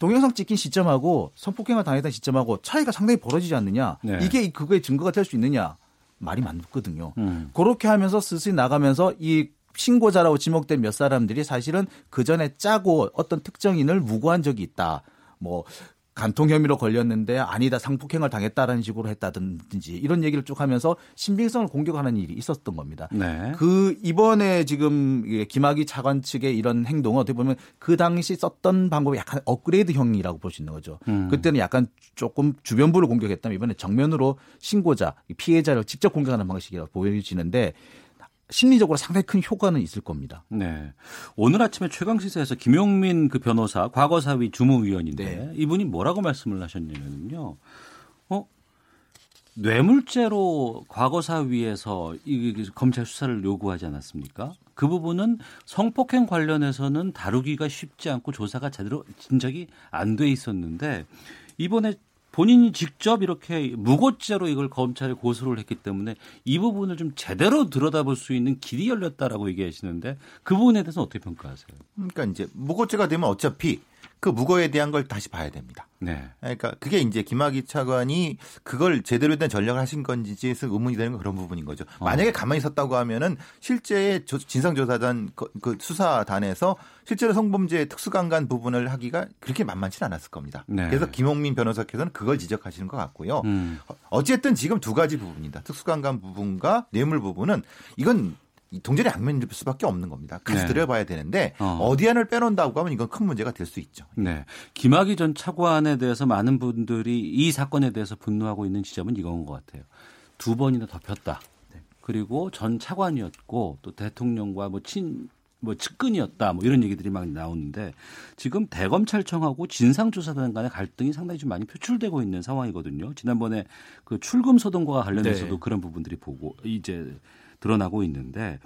Speaker 12: 동영상 찍힌 시점하고 성폭행을 당했던 시점하고 차이가 상당히 벌어지지 않느냐. 네. 이게 그거의 증거가 될 수 있느냐. 말이 많거든요. 음. 그렇게 하면서 스스로 나가면서 이 신고자라고 지목된 몇 사람들이 사실은 그 전에 짜고 어떤 특정인을 무고한 적이 있다. 뭐 간통 혐의로 걸렸는데 아니다 상폭행을 당했다라는 식으로 했다든지 이런 얘기를 쭉 하면서 신빙성을 공격하는 일이 있었던 겁니다. 네. 그 이번에 지금 김학의 차관 측의 이런 행동은 어떻게 보면 그 당시 썼던 방법이 약간 업그레이드형이라고 볼 수 있는 거죠. 음. 그때는 약간 조금 주변부를 공격했다면 이번에 정면으로 신고자 피해자를 직접 공격하는 방식이라고 보여지는데 심리적으로 상당히 큰 효과는 있을 겁니다.
Speaker 2: 네. 오늘 아침에 최강 시사에서 김용민 그 변호사 과거사위 주무위원인데 네. 이분이 뭐라고 말씀을 하셨냐면요. 어? 뇌물죄로 과거사위에서 이 검찰 수사를 요구하지 않았습니까? 그 부분은 성폭행 관련해서는 다루기가 쉽지 않고 조사가 제대로 진작이 안 돼 있었는데 이번에 본인이 직접 이렇게 무고죄로 이걸 검찰에 고소를 했기 때문에 이 부분을 좀 제대로 들여다볼 수 있는 길이 열렸다라고 얘기하시는데 그 부분에 대해서 어떻게 평가하세요?
Speaker 11: 그러니까 이제 무고죄가 되면 어차피 그 무고에 대한 걸 다시 봐야 됩니다. 네. 그러니까 그게 이제 김학의 차관이 그걸 제대로 된 전략을 하신 건지에서 의문이 되는 건 그런 부분인 거죠. 어. 만약에 가만히 있었다고 하면은 실제 진상조사단 그 수사단에서 실제로 성범죄 특수강간 부분을 하기가 그렇게 만만치 않았을 겁니다. 네. 그래서 김홍민 변호사께서는 그걸 지적하시는 것 같고요. 음. 어쨌든 지금 두 가지 부분입니다. 특수강간 부분과 뇌물 부분은 이건 동전의 양면일 수밖에 없는 겁니다. 같이 네. 들여봐야 되는데 어. 디 하나를 빼놓는다고 하면 이건 큰 문제가 될 수 있죠.
Speaker 2: 네. 김학의 전 차관에 대해서 많은 분들이 이 사건에 대해서 분노하고 있는 지점은 이건 것 같아요. 두 번이나 덮였다. 네. 그리고 전 차관이었고 또 대통령과 뭐 친, 뭐 측근이었다 뭐 이런 얘기들이 막 나오는데 지금 대검찰청하고 진상조사단 간의 갈등이 상당히 좀 많이 표출되고 있는 상황이거든요. 지난번에 그 출금 소동과 관련해서도 네. 그런 부분들이 보고 이제 드러나고 있는데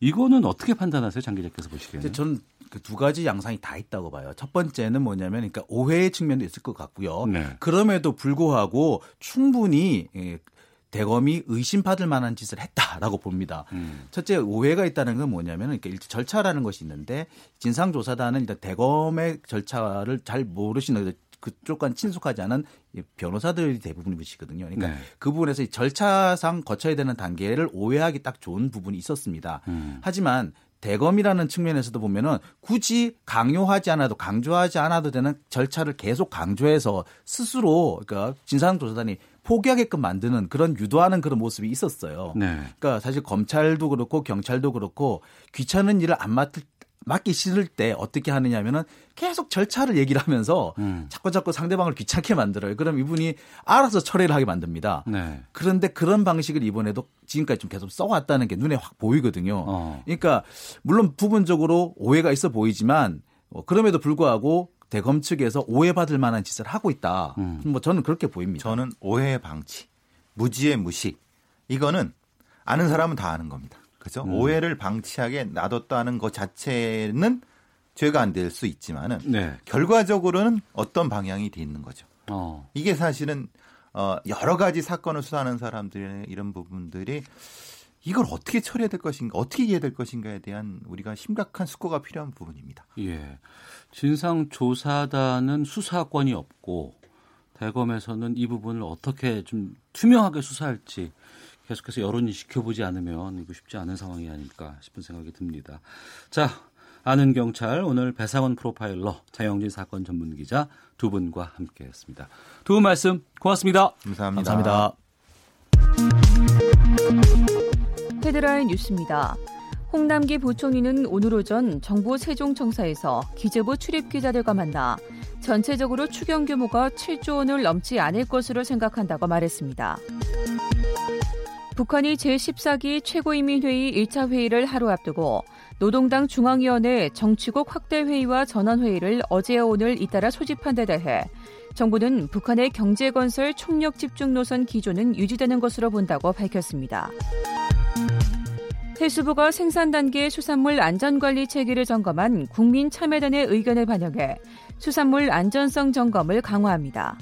Speaker 2: 이거는 어떻게 판단하세요, 장 기자께서 보시기에는?
Speaker 12: 저는 그 두 가지 양상이 다 있다고 봐요. 첫 번째는 뭐냐면, 그러니까 오해의 측면도 있을 것 같고요. 네. 그럼에도 불구하고 충분히 예, 대검이 의심받을 만한 짓을 했다라고 봅니다. 음. 첫째 오해가 있다는 건 뭐냐면 그러니까 절차라는 것이 있는데 진상조사단은 일단 대검의 절차를 잘 모르시는 그쪽과 친숙하지 않은 변호사들이 대부분이시거든요. 그러니까 네. 그 부분에서 절차상 거쳐야 되는 단계를 오해하기 딱 좋은 부분이 있었습니다. 음. 하지만 대검이라는 측면에서도 보면은 굳이 강요하지 않아도 강조하지 않아도 되는 절차를 계속 강조해서 스스로 그러니까 진상조사단이 포기하게끔 만드는 그런 유도하는 그런 모습이 있었어요. 네. 그러니까 사실 검찰도 그렇고 경찰도 그렇고 귀찮은 일을 안 맡을 맞기 싫을 때 어떻게 하느냐면은 계속 절차를 얘기를 하면서 음. 자꾸 자꾸 상대방을 귀찮게 만들어요. 그럼 이분이 알아서 처리를 하게 만듭니다. 네. 그런데 그런 방식을 이번에도 지금까지 좀 계속 써왔다는 게 눈에 확 보이거든요. 어. 그러니까 물론 부분적으로 오해가 있어 보이지만 어, 그럼에도 불구하고 대검 측에서 오해받을 만한 짓을 하고 있다. 음. 뭐 저는 그렇게 보입니다.
Speaker 11: 저는 오해 방치, 무지의 무시 이거는 아는 사람은 다 아는 겁니다. 그죠? 음. 오해를 방치하게 놔뒀다는 것 자체는 죄가 안 될 수 있지만은 네. 결과적으로는 어떤 방향이 돼 있는 거죠. 어. 이게 사실은 어 여러 가지 사건을 수사하는 사람들의 이런 부분들이 이걸 어떻게 처리해야 될 것인가, 어떻게 이해해야 될 것인가에 대한 우리가 심각한 숙고가 필요한 부분입니다.
Speaker 2: 예. 진상조사단은 수사권이 없고 대검에서는 이 부분을 어떻게 좀 투명하게 수사할지 계속해서 여론이 지켜보지 않으면 이거 쉽지 않은 상황이 아닐까 싶은 생각이 듭니다. 자, 아는 경찰 오늘 배상원 프로파일러 자영진 사건 전문 기자 두 분과 함께했습니다. 두 분 말씀 고맙습니다.
Speaker 11: 감사합니다.
Speaker 12: 감사합니다.
Speaker 6: 헤드라인 뉴스입니다. 홍남기 부총리는 오늘 오전 정부 세종청사에서 기재부 출입 기자들과 만나 전체적으로 추경 규모가 7조 원을 넘지 않을 것으로 생각한다고 말했습니다. 북한이 제14기 최고인민회의 1차 회의를 하루 앞두고 노동당 중앙위원회 정치국 확대회의와 전원회의를 어제와 오늘 잇따라 소집한 데 대해 정부는 북한의 경제건설 총력 집중 노선 기조는 유지되는 것으로 본다고 밝혔습니다. 해수부가 생산 단계 수산물 안전관리 체계를 점검한 국민참여단의 의견을 반영해 수산물 안전성 점검을 강화합니다.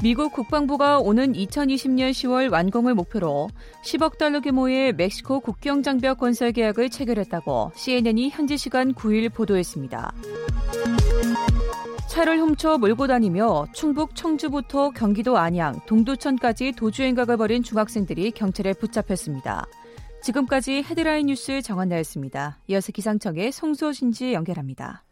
Speaker 6: 미국 국방부가 오는 2020년 10월 완공을 목표로 10억 달러 규모의 멕시코 국경 장벽 건설 계약을 체결했다고 CNN이 현지 시간 9일 보도했습니다. 차를 훔쳐 몰고 다니며 충북 청주부터 경기도 안양, 동두천까지 도주행각을 벌인 중학생들이 경찰에 붙잡혔습니다. 지금까지 헤드라인 뉴스 정한나였습니다. 이어서 기상청의 송소신지 연결합니다.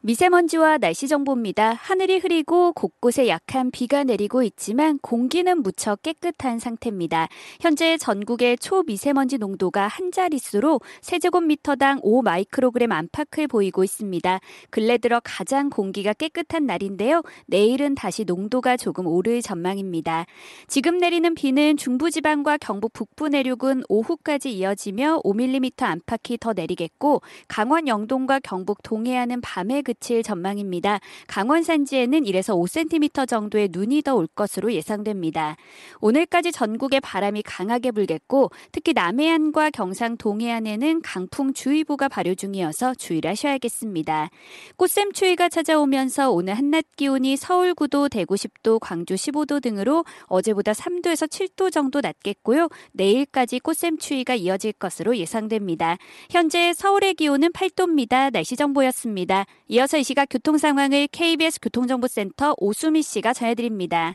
Speaker 9: 미세먼지와 날씨 정보입니다. 하늘이 흐리고 곳곳에 약한 비가 내리고 있지만 공기는 무척 깨끗한 상태입니다. 현재 전국의 초미세먼지 농도가 한 자릿수로 세제곱미터당 5 마이크로그램 안팎을 보이고 있습니다. 근래 들어 가장 공기가 깨끗한 날인데요. 내일은 다시 농도가 조금 오를 전망입니다. 지금 내리는 비는 중부지방과 경북 북부 내륙은 오후까지 이어지며 5mm 안팎이 더 내리겠고 강원 영동과 경북 동해안은 밤에 그칠 전망입니다. 강원 산지에는 1에서 5cm 정도의 눈이 더 올 것으로 예상됩니다. 오늘까지 전국에 바람이 강하게 불겠고 특히 남해안과 경상 동해안에는 강풍 주의보가 발효 중이어서 주의를 하셔야겠습니다. 꽃샘 추위가 찾아오면서 오늘 한낮 기온이 서울 9도, 대구 10도, 광주 15도 등으로 어제보다 3도에서 7도 정도 낮겠고요. 내일까지 꽃샘 추위가 이어질 것으로 예상됩니다. 현재 서울의 기온은 8도입니다. 날씨 정보였습니다. 이 어서 이 시각 교통 상황을 KBS 교통정보센터 오수미 씨가 전해드립니다.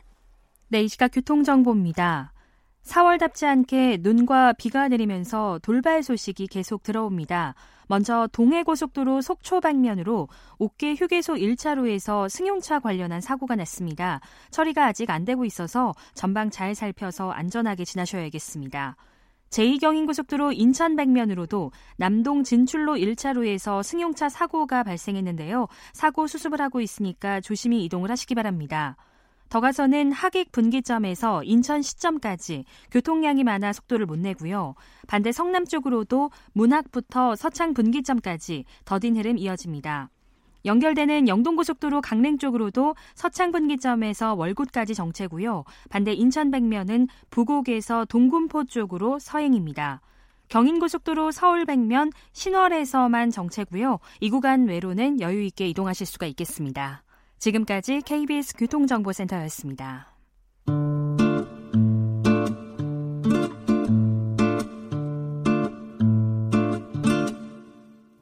Speaker 4: 네, 이 시각 교통정보입니다. 4월답지 않게 눈과 비가 내리면서 돌발 소식이 계속 들어옵니다. 먼저 동해고속도로 속초 방면으로 옥계 휴게소 1차로에서 승용차 관련한 사고가 났습니다. 처리가 아직 안 되고 있어서 전방 잘 살펴서 안전하게 지나셔야겠습니다. 제2경인고속도로 인천 방면으로도 남동 진출로 1차로에서 승용차 사고가 발생했는데요. 사고 수습을 하고 있으니까 조심히 이동을 하시기 바랍니다. 더 가서는 하객 분기점에서 인천 시점까지 교통량이 많아 속도를 못 내고요. 반대 성남 쪽으로도 문학부터 서창 분기점까지 더딘 흐름 이어집니다. 연결되는 영동고속도로 강릉 쪽으로도 서창 분기점에서 월곶까지 정체고요. 반대 인천 백면은 부곡에서 동군포 쪽으로 서행입니다. 경인고속도로 서울 백면 신월에서만 정체고요. 이 구간 외로는 여유 있게 이동하실 수가 있겠습니다. 지금까지 KBS 교통정보센터였습니다.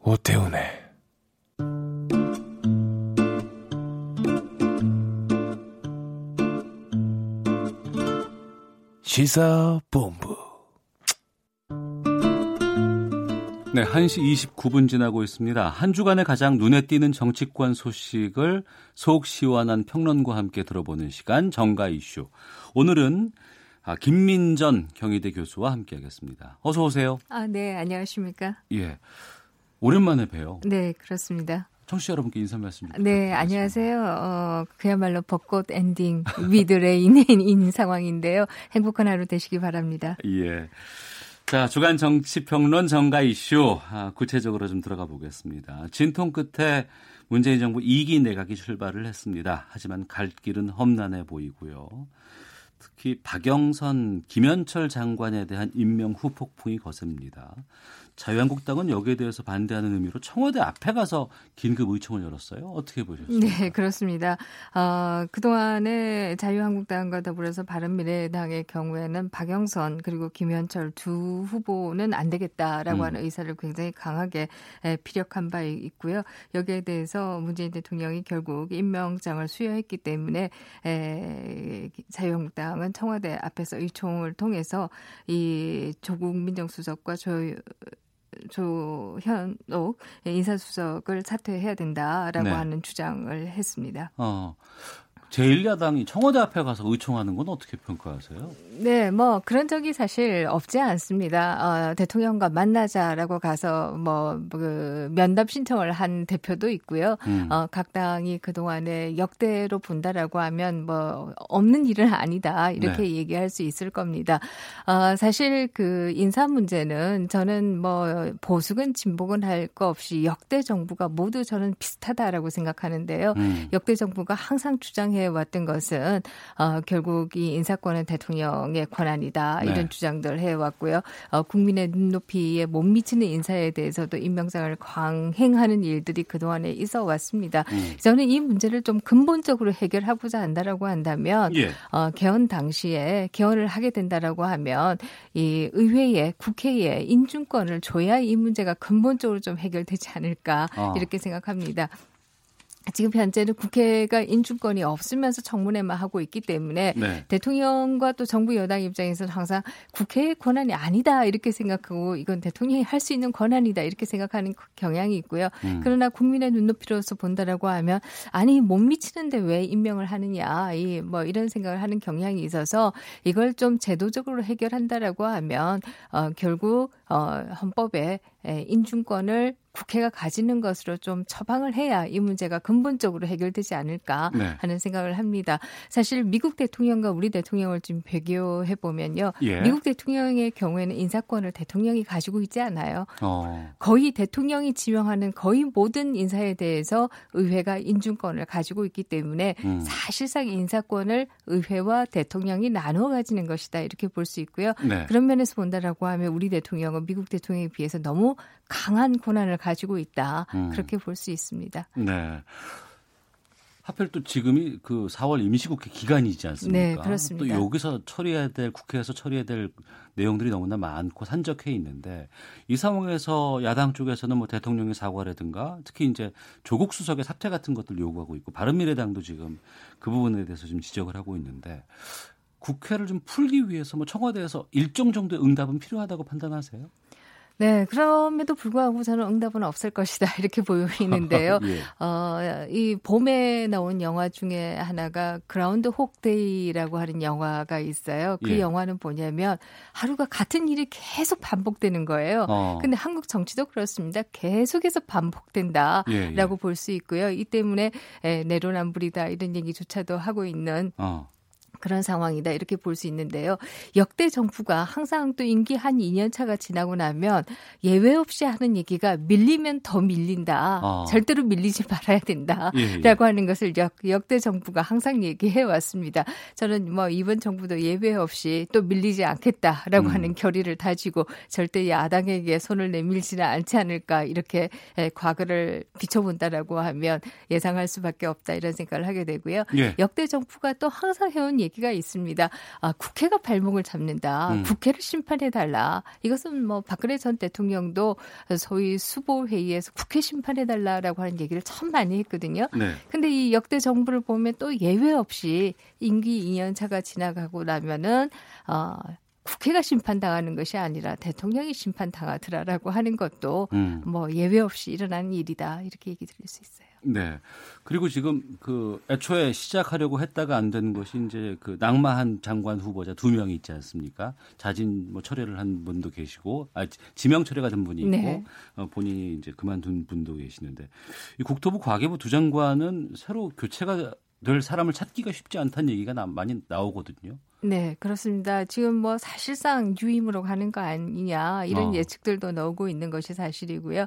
Speaker 1: 오태훈의 시사본부
Speaker 2: 네, 1시 29분 지나고 있습니다. 한 주간에 가장 눈에 띄는 정치권 소식을 속 시원한 평론과 함께 들어보는 시간 정가 이슈. 오늘은 아, 김민전 경희대 교수와 함께 하겠습니다. 어서 오세요.
Speaker 13: 아, 네, 안녕하십니까?
Speaker 2: 예. 오랜만에 봬요.
Speaker 13: 네, 그렇습니다.
Speaker 2: 청취자 여러분께 인사 말씀 좀
Speaker 13: 네, 안녕하세요. 어, 그야말로 벚꽃 엔딩 with rain인 상황인데요. 행복한 하루 되시기 바랍니다.
Speaker 2: 예. 자, 주간 정치평론 정가 이슈 아, 구체적으로 좀 들어가 보겠습니다. 진통 끝에 문재인 정부 2기 내각이 출발을 했습니다. 하지만 갈 길은 험난해 보이고요. 특히 박영선, 김현철 장관에 대한 임명 후폭풍이 거셉니다. 자유한국당은 여기에 대해서 반대하는 의미로 청와대 앞에 가서 긴급 의총을 열었어요. 어떻게 보셨어요?
Speaker 13: 네, 그렇습니다. 어, 그동안에 자유한국당과 더불어서 바른미래당의 경우에는 박영선 그리고 김현철 두 후보는 안 되겠다라고 음. 하는 의사를 굉장히 강하게 피력한 바 있고요. 여기에 대해서 문재인 대통령이 결국 임명장을 수여했기 때문에 에, 자유한국당은 청와대 앞에서 의총을 통해서 이 조국 민정수석과 조 조현옥 인사수석을 사퇴해야 된다라고 네. 하는 주장을 했습니다. 어.
Speaker 2: 제1야당이 청와대 앞에 가서 의총하는 건 어떻게 평가하세요?
Speaker 13: 네, 뭐 그런 적이 사실 없지 않습니다. 어, 대통령과 만나자라고 가서 뭐 그 면담 신청을 한 대표도 있고요. 음. 어, 각 당이 그 동안에 역대로 본다라고 하면 뭐 없는 일은 아니다 이렇게 네. 얘기할 수 있을 겁니다. 어, 사실 그 인사 문제는 저는 뭐 보수건 진보건 할 거 없이 역대 정부가 모두 저는 비슷하다라고 생각하는데요. 음. 역대 정부가 항상 주장해 해 왔던 것은 어, 결국 이 인사권은 대통령의 권한이다 이런 네. 주장들을 해왔고요. 어, 국민의 눈높이에 못 미치는 인사에 대해서도 임명장을 강행하는 일들이 그 동안에 있어 왔습니다. 음. 저는 이 문제를 좀 근본적으로 해결하고자 한다라고 한다면 예. 어, 개헌 당시에 개헌을 하게 된다라고 하면 이 의회에 국회에 인준권을 줘야 이 문제가 근본적으로 좀 해결되지 않을까 어. 이렇게 생각합니다. 지금 현재는 국회가 인준권이 없으면서 청문회만 하고 있기 때문에 네. 대통령과 또 정부 여당 입장에서는 항상 국회의 권한이 아니다 이렇게 생각하고 이건 대통령이 할 수 있는 권한이다 이렇게 생각하는 경향이 있고요. 음. 그러나 국민의 눈높이로서 본다라고 하면 아니 못 미치는데 왜 임명을 하느냐 이 뭐 이런 생각을 하는 경향이 있어서 이걸 좀 제도적으로 해결한다라고 하면 어 결국 어 헌법에 인준권을 국회가 가지는 것으로 좀 처방을 해야 이 문제가 근본적으로 해결되지 않을까 네. 하는 생각을 합니다. 사실 미국 대통령과 우리 대통령을 좀 비교해 보면요. 예. 미국 대통령의 경우에는 인사권을 대통령이 가지고 있지 않아요. 어. 거의 대통령이 지명하는 거의 모든 인사에 대해서 의회가 인준권을 가지고 있기 때문에 음. 사실상 인사권을 의회와 대통령이 나누어 가지는 것이다 이렇게 볼 수 있고요. 네. 그런 면에서 본다라고 하면 우리 대통령은 미국 대통령에 비해서 너무 강한 권한을 가지고 있다. 음. 그렇게 볼 수 있습니다.
Speaker 2: 네. 하필 또 지금이 그 4월 임시국회 기간이지 않습니까?
Speaker 13: 네, 그렇습니다.
Speaker 2: 또 여기서 처리해야 될 국회에서 처리해야 될 내용들이 너무나 많고 산적해 있는데 이 상황에서 야당 쪽에서는 뭐 대통령의 사과라든가 특히 이제 조국 수석의 사퇴 같은 것들 요구하고 있고 바른미래당도 지금 그 부분에 대해서 좀 지적을 하고 있는데 국회를 좀 풀기 위해서 뭐 청와대에서 일정 정도의 응답은 필요하다고 판단하세요?
Speaker 13: 네, 그럼에도 불구하고 저는 응답은 없을 것이다 이렇게 보이는데요. 예. 어, 이 봄에 나온 영화 중에 하나가 그라운드 혹데이라고 하는 영화가 있어요. 그 예. 영화는 뭐냐면 하루가 같은 일이 계속 반복되는 거예요. 어. 근데 한국 정치도 그렇습니다. 계속해서 반복된다라고 예, 예. 볼수 있고요. 이 때문에 에, 내로남불이다 이런 얘기조차도 하고 있는 어. 그런 상황이다 이렇게 볼 수 있는데요. 역대 정부가 항상 또 임기 한 2년 차가 지나고 나면 예외 없이 하는 얘기가 밀리면 더 밀린다. 어. 절대로 밀리지 말아야 된다라고 예, 예. 하는 것을 역, 역대 정부가 항상 얘기해 왔습니다. 저는 뭐 이번 정부도 예외 없이 또 밀리지 않겠다라고 음. 하는 결의를 다지고 절대 야당에게 손을 내밀지는 않지 않을까 이렇게 과거를 비춰본다라고 하면 예상할 수밖에 없다 이런 생각을 하게 되고요. 예. 역대 정부가 또 항상 해온 얘기 얘기가 있습니다. 아, 국회가 발목을 잡는다. 음. 국회를 심판해 달라. 이것은 뭐 박근혜 전 대통령도 소위 수보 회의에서 국회 심판해 달라라고 하는 얘기를 참 많이 했거든요. 네. 근데 이 역대 정부를 보면 또 예외 없이 임기 2년 차가 지나가고 나면은 어 국회가 심판당하는 것이 아니라 대통령이 심판당하더라라고 하는 것도 음. 뭐 예외 없이 일어나는 일이다 이렇게 얘기 드릴 수 있어요.
Speaker 2: 네. 그리고 지금 그 애초에 시작하려고 했다가 안 된 것이 이제 그 낙마한 장관 후보자 두 명이 있지 않습니까? 자진 뭐 철회를 한 분도 계시고 아 지명 철회가 된 분이 있고 네. 어, 본인이 이제 그만둔 분도 계시는데 이 국토부 과기부 두 장관은 새로 교체가 될 사람을 찾기가 쉽지 않다는 얘기가 나, 많이 나오거든요.
Speaker 13: 네, 그렇습니다. 지금 뭐 사실상 유임으로 가는 거 아니냐 이런 어. 예측들도 나오고 있는 것이 사실이고요.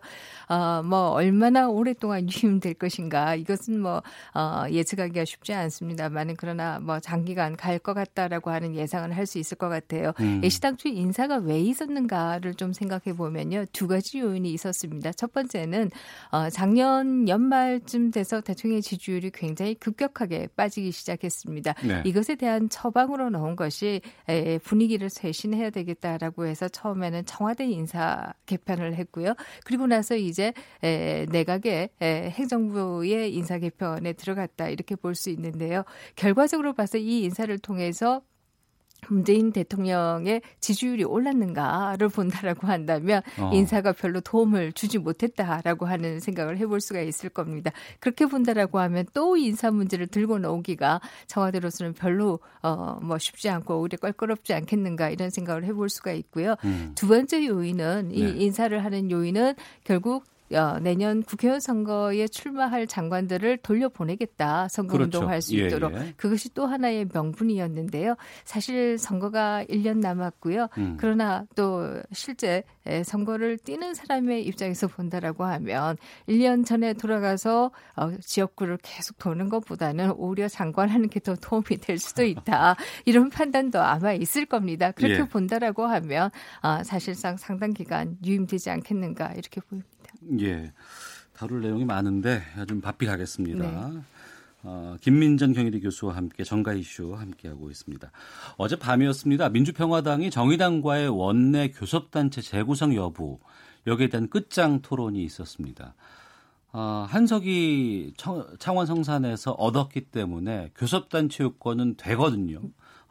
Speaker 13: 어, 뭐 얼마나 오랫동안 유임될 것인가 이것은 뭐 어, 예측하기가 쉽지 않습니다만은 그러나 뭐 장기간 갈 것 같다라고 하는 예상은 할 수 있을 것 같아요. 음. 시당초 인사가 왜 있었는가를 좀 생각해 보면요 두 가지 요인이 있었습니다. 첫 번째는 어, 작년 연말쯤 돼서 대통령의 지지율이 굉장히 급격하게 빠지기 시작했습니다. 네. 이것에 대한 처방으로 는 나온 것이 분위기를 쇄신해야 되겠다라고 해서 처음에는 청와대 인사 개편을 했고요. 그리고 나서 이제 내각의 행정부의 인사 개편에 들어갔다 이렇게 볼 수 있는데요. 결과적으로 봐서 이 인사를 통해서 문재인 대통령의 지지율이 올랐는가를 본다라고 한다면 어. 인사가 별로 도움을 주지 못했다라고 하는 생각을 해볼 수가 있을 겁니다. 그렇게 본다라고 하면 또 인사 문제를 들고 나오기가 청와대로서는 별로 어, 뭐 쉽지 않고 오히려 껄끄럽지 않겠는가 이런 생각을 해볼 수가 있고요. 음. 두 번째 요인은 이 네. 인사를 하는 요인은 결국 어, 내년 국회의원 선거에 출마할 장관들을 돌려보내겠다. 선거운동할 그렇죠. 수 있도록. 예, 예. 그것이 또 하나의 명분이었는데요. 사실 선거가 1년 남았고요. 음. 그러나 또 실제 선거를 뛰는 사람의 입장에서 본다라고 하면 1년 전에 돌아가서 어, 지역구를 계속 도는 것보다는 오히려 장관하는 게 더 도움이 될 수도 있다. 이런 판단도 아마 있을 겁니다. 그렇게 예. 본다라고 하면 어, 사실상 상당 기간 유임되지 않겠는가 이렇게 보입니다.
Speaker 2: 예. 다룰 내용이 많은데 좀 바삐 가겠습니다. 네. 어, 김민전 경희대 교수와 함께 정가 이슈 함께하고 있습니다. 어제 밤이었습니다. 민주평화당이 정의당과의 원내 교섭단체 재구성 여부 여기에 대한 끝장 토론이 있었습니다. 어, 한석이 창원 성산에서 얻었기 때문에 교섭단체 요건은 되거든요.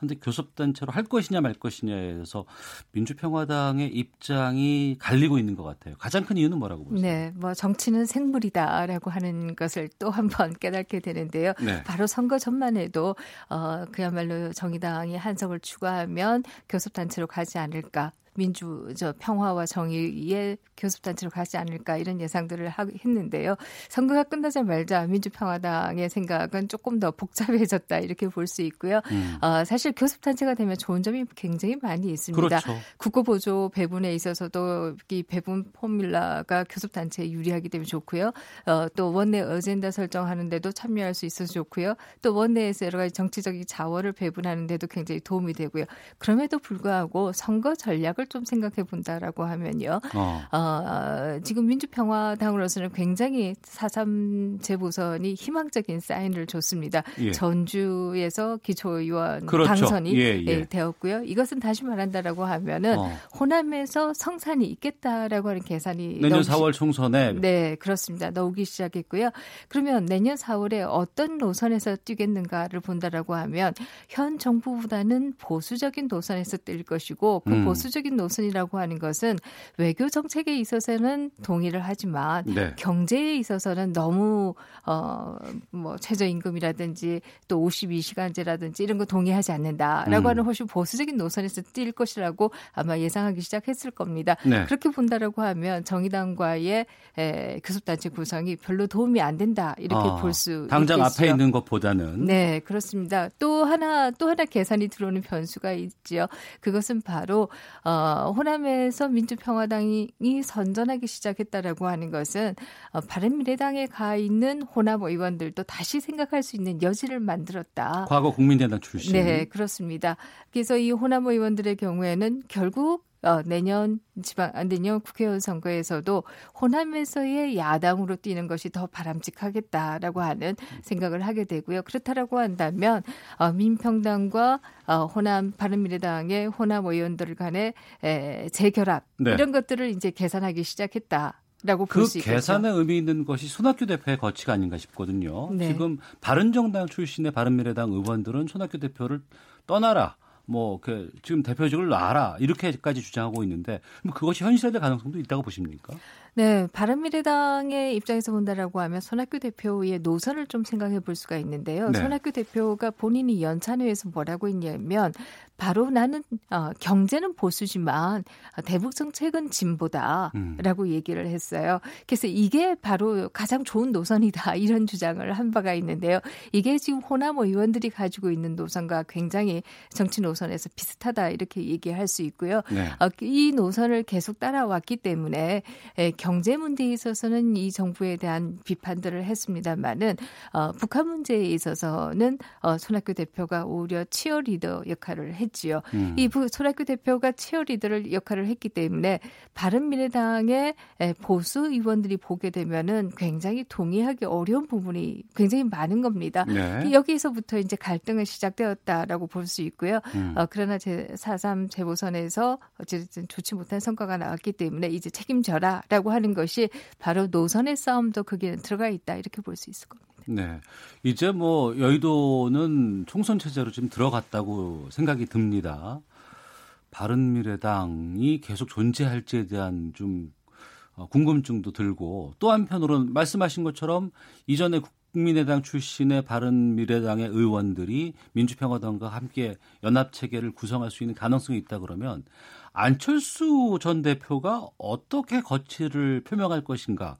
Speaker 2: 근데 교섭단체로 할 것이냐 말 것이냐에서 민주평화당의 입장이 갈리고 있는 것 같아요. 가장 큰 이유는 뭐라고 보세요?
Speaker 13: 네, 뭐 정치는 생물이다라고 하는 것을 또 한 번 깨닫게 되는데요. 네. 바로 선거 전만 해도 어, 그야말로 정의당이 한석을 추가하면 교섭단체로 가지 않을까 민주 저 평화와 정의의 교섭단체로 가지 않을까 이런 예상들을 하, 했는데요. 선거가 끝나자말자 민주평화당의 생각은 조금 더 복잡해졌다 이렇게 볼 수 있고요. 음. 어, 사실 교섭단체가 되면 좋은 점이 굉장히 많이 있습니다. 그렇죠. 국고보조 배분에 있어서도 이 배분 포뮬라가 교섭단체에 유리하기 때문에 좋고요. 어, 또 원내 어젠다 설정하는데도 참여할 수 있어서 좋고요. 또 원내에서 여러 가지 정치적인 자원을 배분하는데도 굉장히 도움이 되고요. 그럼에도 불구하고 선거 전략을 좀 생각해 본다라고 하면요. 어. 어, 지금 민주평화당으로서는 굉장히 4.3 재보선이 희망적인 사인을 줬습니다. 예. 전주에서 기초의원 그렇죠. 당선이 예, 예. 예, 되었고요. 이것은 다시 말한다라고 하면은 어. 호남에서 성산이 있겠다라고 하는 계산이
Speaker 2: 내년 나오기, 4월 총선에
Speaker 13: 네 그렇습니다. 나오기 시작했고요. 그러면 내년 4월에 어떤 노선에서 뛰겠는가를 본다라고 하면 현 정부보다는 보수적인 노선에서 뛸 것이고 그 음. 보수적인 노선이라고 하는 것은 외교 정책에 있어서는 동의를 하지만 네. 경제에 있어서는 너무 어뭐 최저임금이라든지 또 52시간제라든지 이런 거 동의하지 않는다라고 음. 하는 훨씬 보수적인 노선에서 뛸 것이라고 아마 예상하기 시작했을 겁니다. 네. 그렇게 본다라고 하면 정의당과의 에, 교섭단체 구성이 별로 도움이 안 된다 이렇게 어, 볼수
Speaker 2: 당장 있겠죠. 앞에 있는 것보다는
Speaker 13: 네 그렇습니다. 또 하나 또 하나 계산이 들어오는 변수가 있지요. 그것은 바로 어, 호남에서 민주평화당이 선전하기 시작했다라고 하는 것은 어, 바른미래당에 가 있는 호남 의원들도 다시 생각할 수 있는 여지를 만들었다.
Speaker 2: 과거 국민대당 출신.
Speaker 13: 네, 그렇습니다. 그래서 이 호남 의원들의 경우에는 결국 어, 내년 지방 아, 내년 국회의원 선거에서도 호남에서의 야당으로 뛰는 것이 더 바람직하겠다라고 하는 생각을 하게 되고요. 그렇다라고 한다면 어, 민평당과 어, 호남 바른미래당의 호남 의원들 간의 에, 재결합 네. 이런 것들을 이제 계산하기 시작했다. 그.
Speaker 2: 계산에 의미 있는 것이 손학규 대표의 거치가 아닌가 싶거든요. 네. 지금 바른정당 출신의 바른미래당 의원들은 손학규 대표를 떠나라. 뭐 그 지금 대표직을 놔라 이렇게까지 주장하고 있는데 뭐 그것이 현실화될 가능성도 있다고 보십니까?
Speaker 13: 네, 바른미래당의 입장에서 본다라고 하면 손학규 대표의 노선을 좀 생각해 볼 수가 있는데요. 네. 손학규 대표가 본인이 연찬회에서 뭐라고 했냐면 바로 나는 어, 경제는 보수지만 대북 정책은 진보다라고 음. 얘기를 했어요. 그래서 이게 바로 가장 좋은 노선이다 이런 주장을 한 바가 있는데요. 이게 지금 호남 의원들이 가지고 있는 노선과 굉장히 정치 노선에서 비슷하다 이렇게 얘기할 수 있고요. 네. 어, 이 노선을 계속 따라왔기 때문에 에, 경제 문제에 있어서는 이 정부에 대한 비판들을 했습니다만은 어, 북한 문제에 있어서는 어, 손학규 대표가 오히려 치어리더 역할을 했. 했지요. 음. 이 손학규 대표가 치어리더를 역할을 했기 때문에 바른미래당의 보수 의원들이 보게 되면은 굉장히 동의하기 어려운 부분이 굉장히 많은 겁니다. 네. 여기서부터 이제 갈등은 시작되었다라고 볼 수 있고요. 음. 어, 그러나 제4.3 재보선에서 어쨌든 좋지 못한 성과가 나왔기 때문에 이제 책임져라라고 하는 것이 바로 노선의 싸움도 거기에 들어가 있다 이렇게 볼 수 있을 겁니다.
Speaker 2: 네. 이제 뭐 여의도는 총선 체제로 지금 들어갔다고 생각이 듭니다. 바른미래당이 계속 존재할지에 대한 좀 어, 궁금증도 들고 또 한편으로는 말씀하신 것처럼 이전에 국민의당 출신의 바른미래당의 의원들이 민주평화당과 함께 연합 체계를 구성할 수 있는 가능성이 있다 그러면 안철수 전 대표가 어떻게 거취를 표명할 것인가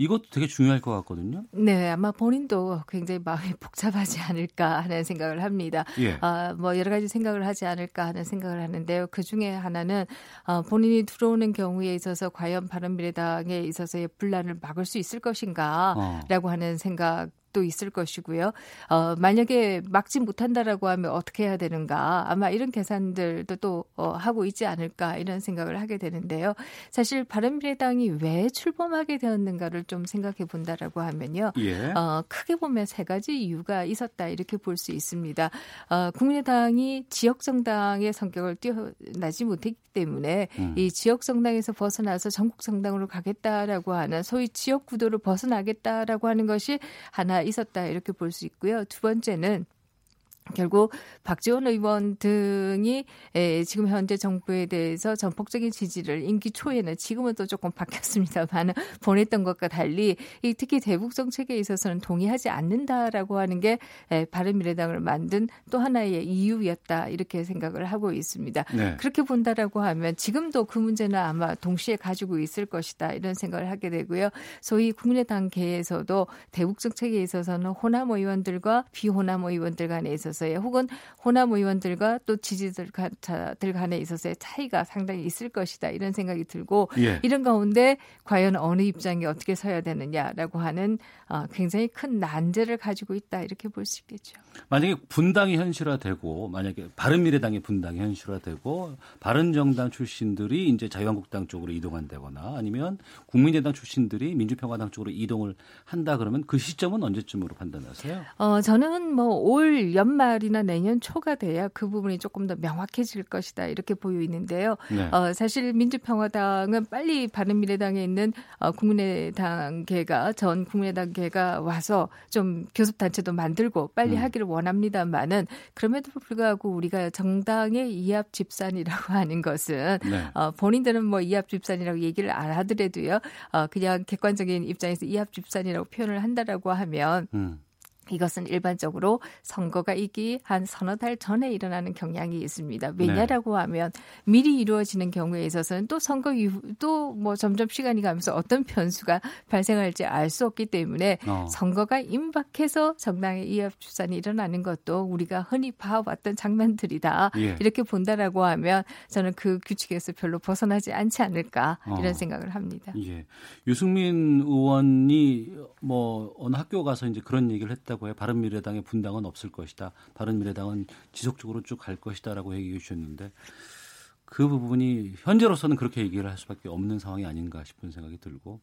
Speaker 2: 이것도 되게 중요할 것 같거든요.
Speaker 13: 네, 아마 본인도 굉장히 마음이 복잡하지 않을까 하는 생각을 합니다. 예. 아, 뭐 여러 가지 생각을 하지 않을까 하는 생각을 하는데요. 그 중에 하나는 어, 본인이 들어오는 경우에 있어서 과연 바른미래당에 있어서의 분란을 막을 수 있을 것인가라고 어. 하는 생각 도 있을 것이고요. 어, 만약에 막지 못한다라고 하면 어떻게 해야 되는가. 아마 이런 계산들도 또 어, 하고 있지 않을까 이런 생각을 하게 되는데요. 사실 바른미래당이 왜 출범하게 되었는가를 좀 생각해 본다라고 하면요. 예. 어, 크게 보면 세 가지 이유가 있었다 이렇게 볼 수 있습니다. 어, 국민의당이 지역 정당의 성격을 뛰어나지 못했기 때문에 음. 이 지역 정당에서 벗어나서 전국 정당으로 가겠다라고 하는 소위 지역 구도를 벗어나겠다라고 하는 것이 하나 있었다 이렇게 볼 수 있고요. 두 번째는 결국 박지원 의원 등이 에, 지금 현재 정부에 대해서 전폭적인 지지를 임기 초에는 지금은 또 조금 바뀌었습니다만 보냈던 것과 달리 이 특히 대북 정책에 있어서는 동의하지 않는다라고 하는 게 에, 바른미래당을 만든 또 하나의 이유였다 이렇게 생각을 하고 있습니다. 네. 그렇게 본다라고 하면 지금도 그 문제는 아마 동시에 가지고 있을 것이다 이런 생각을 하게 되고요. 소위 국민의당계에서도 대북 정책에 있어서는 호남 의원들과 비호남 의원들 간에 있어서 있어서의 혹은 호남 의원들과 또 지지자들 간에 있어서의 차이가 상당히 있을 것이다 이런 생각이 들고 예. 이런 가운데 과연 어느 입장에 어떻게 서야 되느냐라고 하는 어, 굉장히 큰 난제를 가지고 있다 이렇게 볼 수 있겠죠.
Speaker 2: 만약에 분당이 현실화되고 만약에 바른미래당의 분당이 현실화되고 바른정당 출신들이 이제 자유한국당 쪽으로 이동한다거나 아니면 국민의당 출신들이 민주평화당 쪽으로 이동을 한다 그러면 그 시점은 언제쯤으로 판단하세요?
Speaker 13: 어 저는 뭐 올 연말 이나 내년 초가 돼야 그 부분이 조금 더 명확해질 것이다 이렇게 보이는데요. 네. 어 사실 민주평화당은 빨리 바른미래당에 있는 어 국민의당계가 전 국민의당계가 와서 좀 교섭단체도 만들고 빨리 음. 하기를 원합니다만은 그럼에도 불구하고 우리가 정당의 이합 집산이라고 하는 것은 네. 어, 본인들은 뭐 이합 집산이라고 얘기를 안 하더라도요. 어, 그냥 객관적인 입장에서 이합 집산이라고 표현을 한다라고 하면 음. 이것은 일반적으로 선거가 있기 한 서너 달 전에 일어나는 경향이 있습니다. 왜냐라고 네. 하면 미리 이루어지는 경우에 있어서는 또 선거 이후도 뭐 점점 시간이 가면서 어떤 변수가 발생할지 알 수 없기 때문에 어. 선거가 임박해서 정당의 이합 추산이 일어나는 것도 우리가 흔히 봐왔던 장면들이다. 예. 이렇게 본다라고 하면 저는 그 규칙에서 별로 벗어나지 않지 않을까 이런 어. 생각을 합니다.
Speaker 2: 예. 유승민 의원이 뭐 어느 학교 가서 이제 그런 얘기를 했다고 있다고 해 바른미래당의 분당은 없을 것이다. 바른미래당은 지속적으로 쭉 갈 것이다라고 얘기해 주셨는데 그 부분이 현재로서는 그렇게 얘기를 할 수밖에 없는 상황이 아닌가 싶은 생각이 들고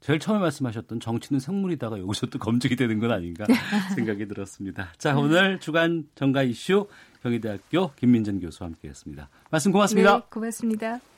Speaker 2: 제일 처음에 말씀하셨던 정치는 생물이다가 여기서 또 검증이 되는 건 아닌가 생각이 들었습니다. 자 오늘 주간 정가 이슈 경희대학교 김민전 교수와 함께했습니다. 말씀 고맙습니다.
Speaker 13: 네, 고맙습니다.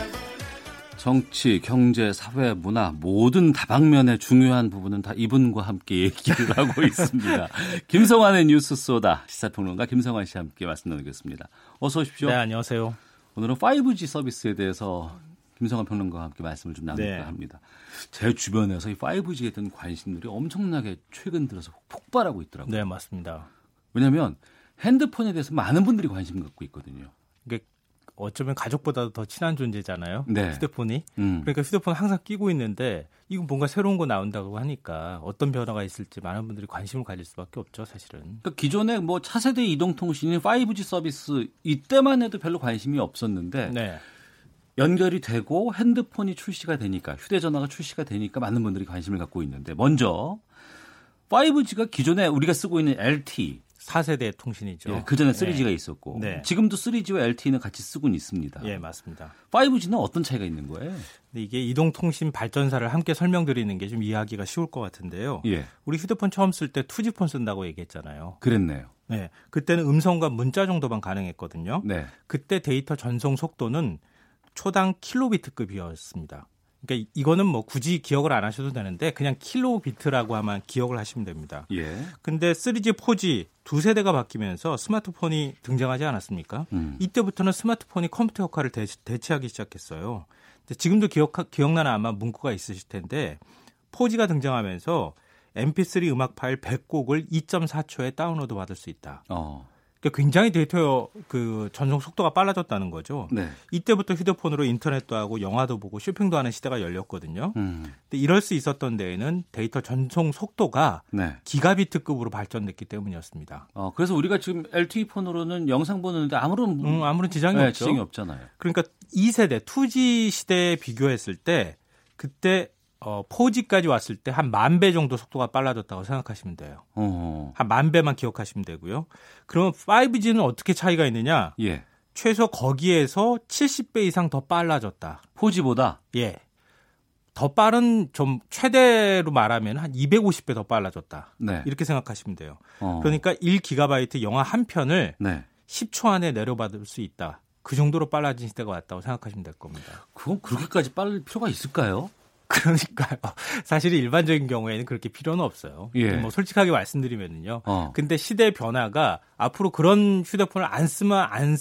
Speaker 2: 정치, 경제, 사회, 문화 모든 다방면의 중요한 부분은 다 이분과 함께 얘기를 하고 있습니다. 김성환의 뉴스 소다 시사평론가 김성환 씨와 함께 말씀 나누겠습니다. 어서 오십시오.
Speaker 14: 네, 안녕하세요.
Speaker 2: 오늘은 5G 서비스에 대해서 김성환 평론가와 함께 말씀을 좀 나눌까 네. 합니다. 제 주변에서 이 5G에 대한 관심들이 엄청나게 최근 들어서 폭발하고 있더라고요.
Speaker 14: 네, 맞습니다.
Speaker 2: 왜냐하면 핸드폰에 대해서 많은 분들이 관심 갖고 있거든요.
Speaker 14: 어쩌면 가족보다도 더 친한 존재잖아요. 네. 휴대폰이. 음. 그러니까 휴대폰 항상 끼고 있는데 이건 뭔가 새로운 거 나온다고 하니까 어떤 변화가 있을지 많은 분들이 관심을 가질 수밖에 없죠, 사실은.
Speaker 2: 그러니까 기존에 뭐 차세대 이동통신인 5G 서비스 이때만 해도 별로 관심이 없었는데 네. 연결이 되고 핸드폰이 출시가 되니까 휴대전화가 출시가 되니까 많은 분들이 관심을 갖고 있는데 먼저 5G가 기존에 우리가 쓰고 있는 LTE
Speaker 14: 4세대 통신이죠.
Speaker 2: 예, 그 전에 3G가 네. 있었고 네. 지금도 3G와 LTE는 같이 쓰고는 있습니다.
Speaker 14: 예, 맞습니다.
Speaker 2: 5G는 어떤 차이가 있는 거예요?
Speaker 14: 이게 이동통신 발전사를 함께 설명드리는 게 좀 이해하기가 쉬울 것 같은데요. 예. 우리 휴대폰 처음 쓸 때 2G폰 쓴다고 얘기했잖아요.
Speaker 2: 그랬네요.
Speaker 14: 네, 그때는 음성과 문자 정도만 가능했거든요. 네. 그때 데이터 전송 속도는 초당 킬로비트급이었습니다. 그러니까 이거는 뭐 굳이 기억을 안 하셔도 되는데 그냥 킬로비트라고 하면 기억을 하시면 됩니다. 예. 근데 3G, 4G 두 세대가 바뀌면서 스마트폰이 등장하지 않았습니까? 음. 이때부터는 스마트폰이 컴퓨터 역할을 대, 대체하기 시작했어요. 근데 지금도 기억 기억나는 아마 문구가 있으실 텐데 4G가 등장하면서 MP3 음악 파일 100곡을 2.4초에 다운로드 받을 수 있다. 어. 그러니까 굉장히 데이터 그 전송 속도가 빨라졌다는 거죠. 네. 이때부터 휴대폰으로 인터넷도 하고 영화도 보고 쇼핑도 하는 시대가 열렸거든요. 음. 근데 이럴 수 있었던 데에는 데이터 전송 속도가 네. 기가비트급으로 발전됐기 때문이었습니다.
Speaker 2: 어, 그래서 우리가 지금 LTE 폰으로는 영상 보는데 아무런
Speaker 14: 음, 아무런 지장이 네, 없죠.
Speaker 2: 지장이 없잖아요.
Speaker 14: 그러니까 2세대 2G 시대에 비교했을 때 그때 어, 4G까지 왔을 때 한 만 배 정도 속도가 빨라졌다고 생각하시면 돼요. 한만 배만 기억하시면 되고요. 그러면 5G는 어떻게 차이가 있느냐?
Speaker 2: 예.
Speaker 14: 최소 거기에서 70배 이상 더 빨라졌다.
Speaker 2: 4G보다?
Speaker 14: 예. 더 빠른 좀 최대로 말하면 한 250배 더 빨라졌다.
Speaker 2: 네.
Speaker 14: 이렇게 생각하시면 돼요. 어. 그러니까 1기가바이트 영화 한 편을 네. 10초 안에 내려받을 수 있다. 그 정도로 빨라진 시대가 왔다고 생각하시면 될 겁니다.
Speaker 2: 그건 그렇게까지 빠를 필요가 있을까요?
Speaker 14: 그러니까요. 사실 일반적인 경우에는 그렇게 필요는 없어요. 예. 뭐 솔직하게 말씀드리면요. 어. 근데 시대 변화가 앞으로 그런 휴대폰을 안 쓰면 안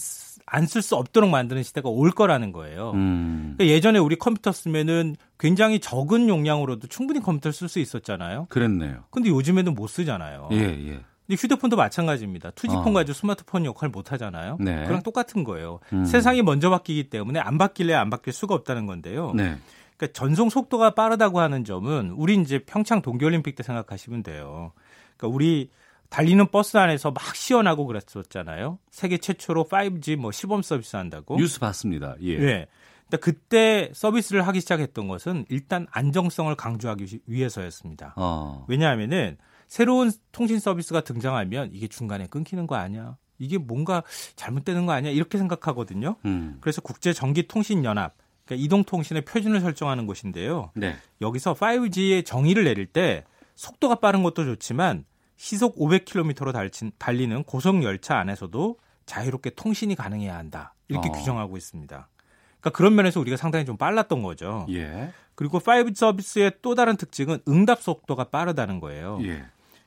Speaker 14: 안 쓸 수 없도록 만드는 시대가 올 거라는 거예요. 음. 그러니까 예전에 우리 컴퓨터 쓰면은 굉장히 적은 용량으로도 충분히 컴퓨터를 쓸 수 있었잖아요.
Speaker 2: 그랬네요.
Speaker 14: 근데 요즘에는 못 쓰잖아요.
Speaker 2: 예, 예.
Speaker 14: 근데 휴대폰도 마찬가지입니다. 투지폰 어. 가지고 스마트폰 역할 못 하잖아요. 네. 그랑 똑같은 거예요. 음. 세상이 먼저 바뀌기 때문에 안 바뀔래 안 바뀔 수가 없다는 건데요. 네. 그러니까 전송 속도가 빠르다고 하는 점은 우리 이제 평창 동계올림픽 때 생각하시면 돼요. 그러니까 우리 달리는 버스 안에서 막 시연하고 그랬었잖아요. 세계 최초로 5G 뭐 시범 서비스 한다고.
Speaker 2: 뉴스 봤습니다. 예.
Speaker 14: 네. 근데 그때 서비스를 하기 시작했던 것은 일단 안정성을 강조하기 위해서였습니다. 어. 왜냐하면은 새로운 통신 서비스가 등장하면 이게 중간에 끊기는 거 아니야? 이게 뭔가 잘못되는 거 아니야? 이렇게 생각하거든요. 음. 그래서 국제 전기 통신 연합 그러니까 이동통신의 표준을 설정하는 곳인데요. 네. 여기서 5G의 정의를 내릴 때 속도가 빠른 것도 좋지만 시속 500km로 달리는 고속 열차 안에서도 자유롭게 통신이 가능해야 한다. 이렇게 어. 규정하고 있습니다. 그러니까 그런 면에서 우리가 상당히 좀 빨랐던 거죠. 예. 그리고 5G 서비스의 또 다른 특징은 응답 속도가 빠르다는 거예요. 예.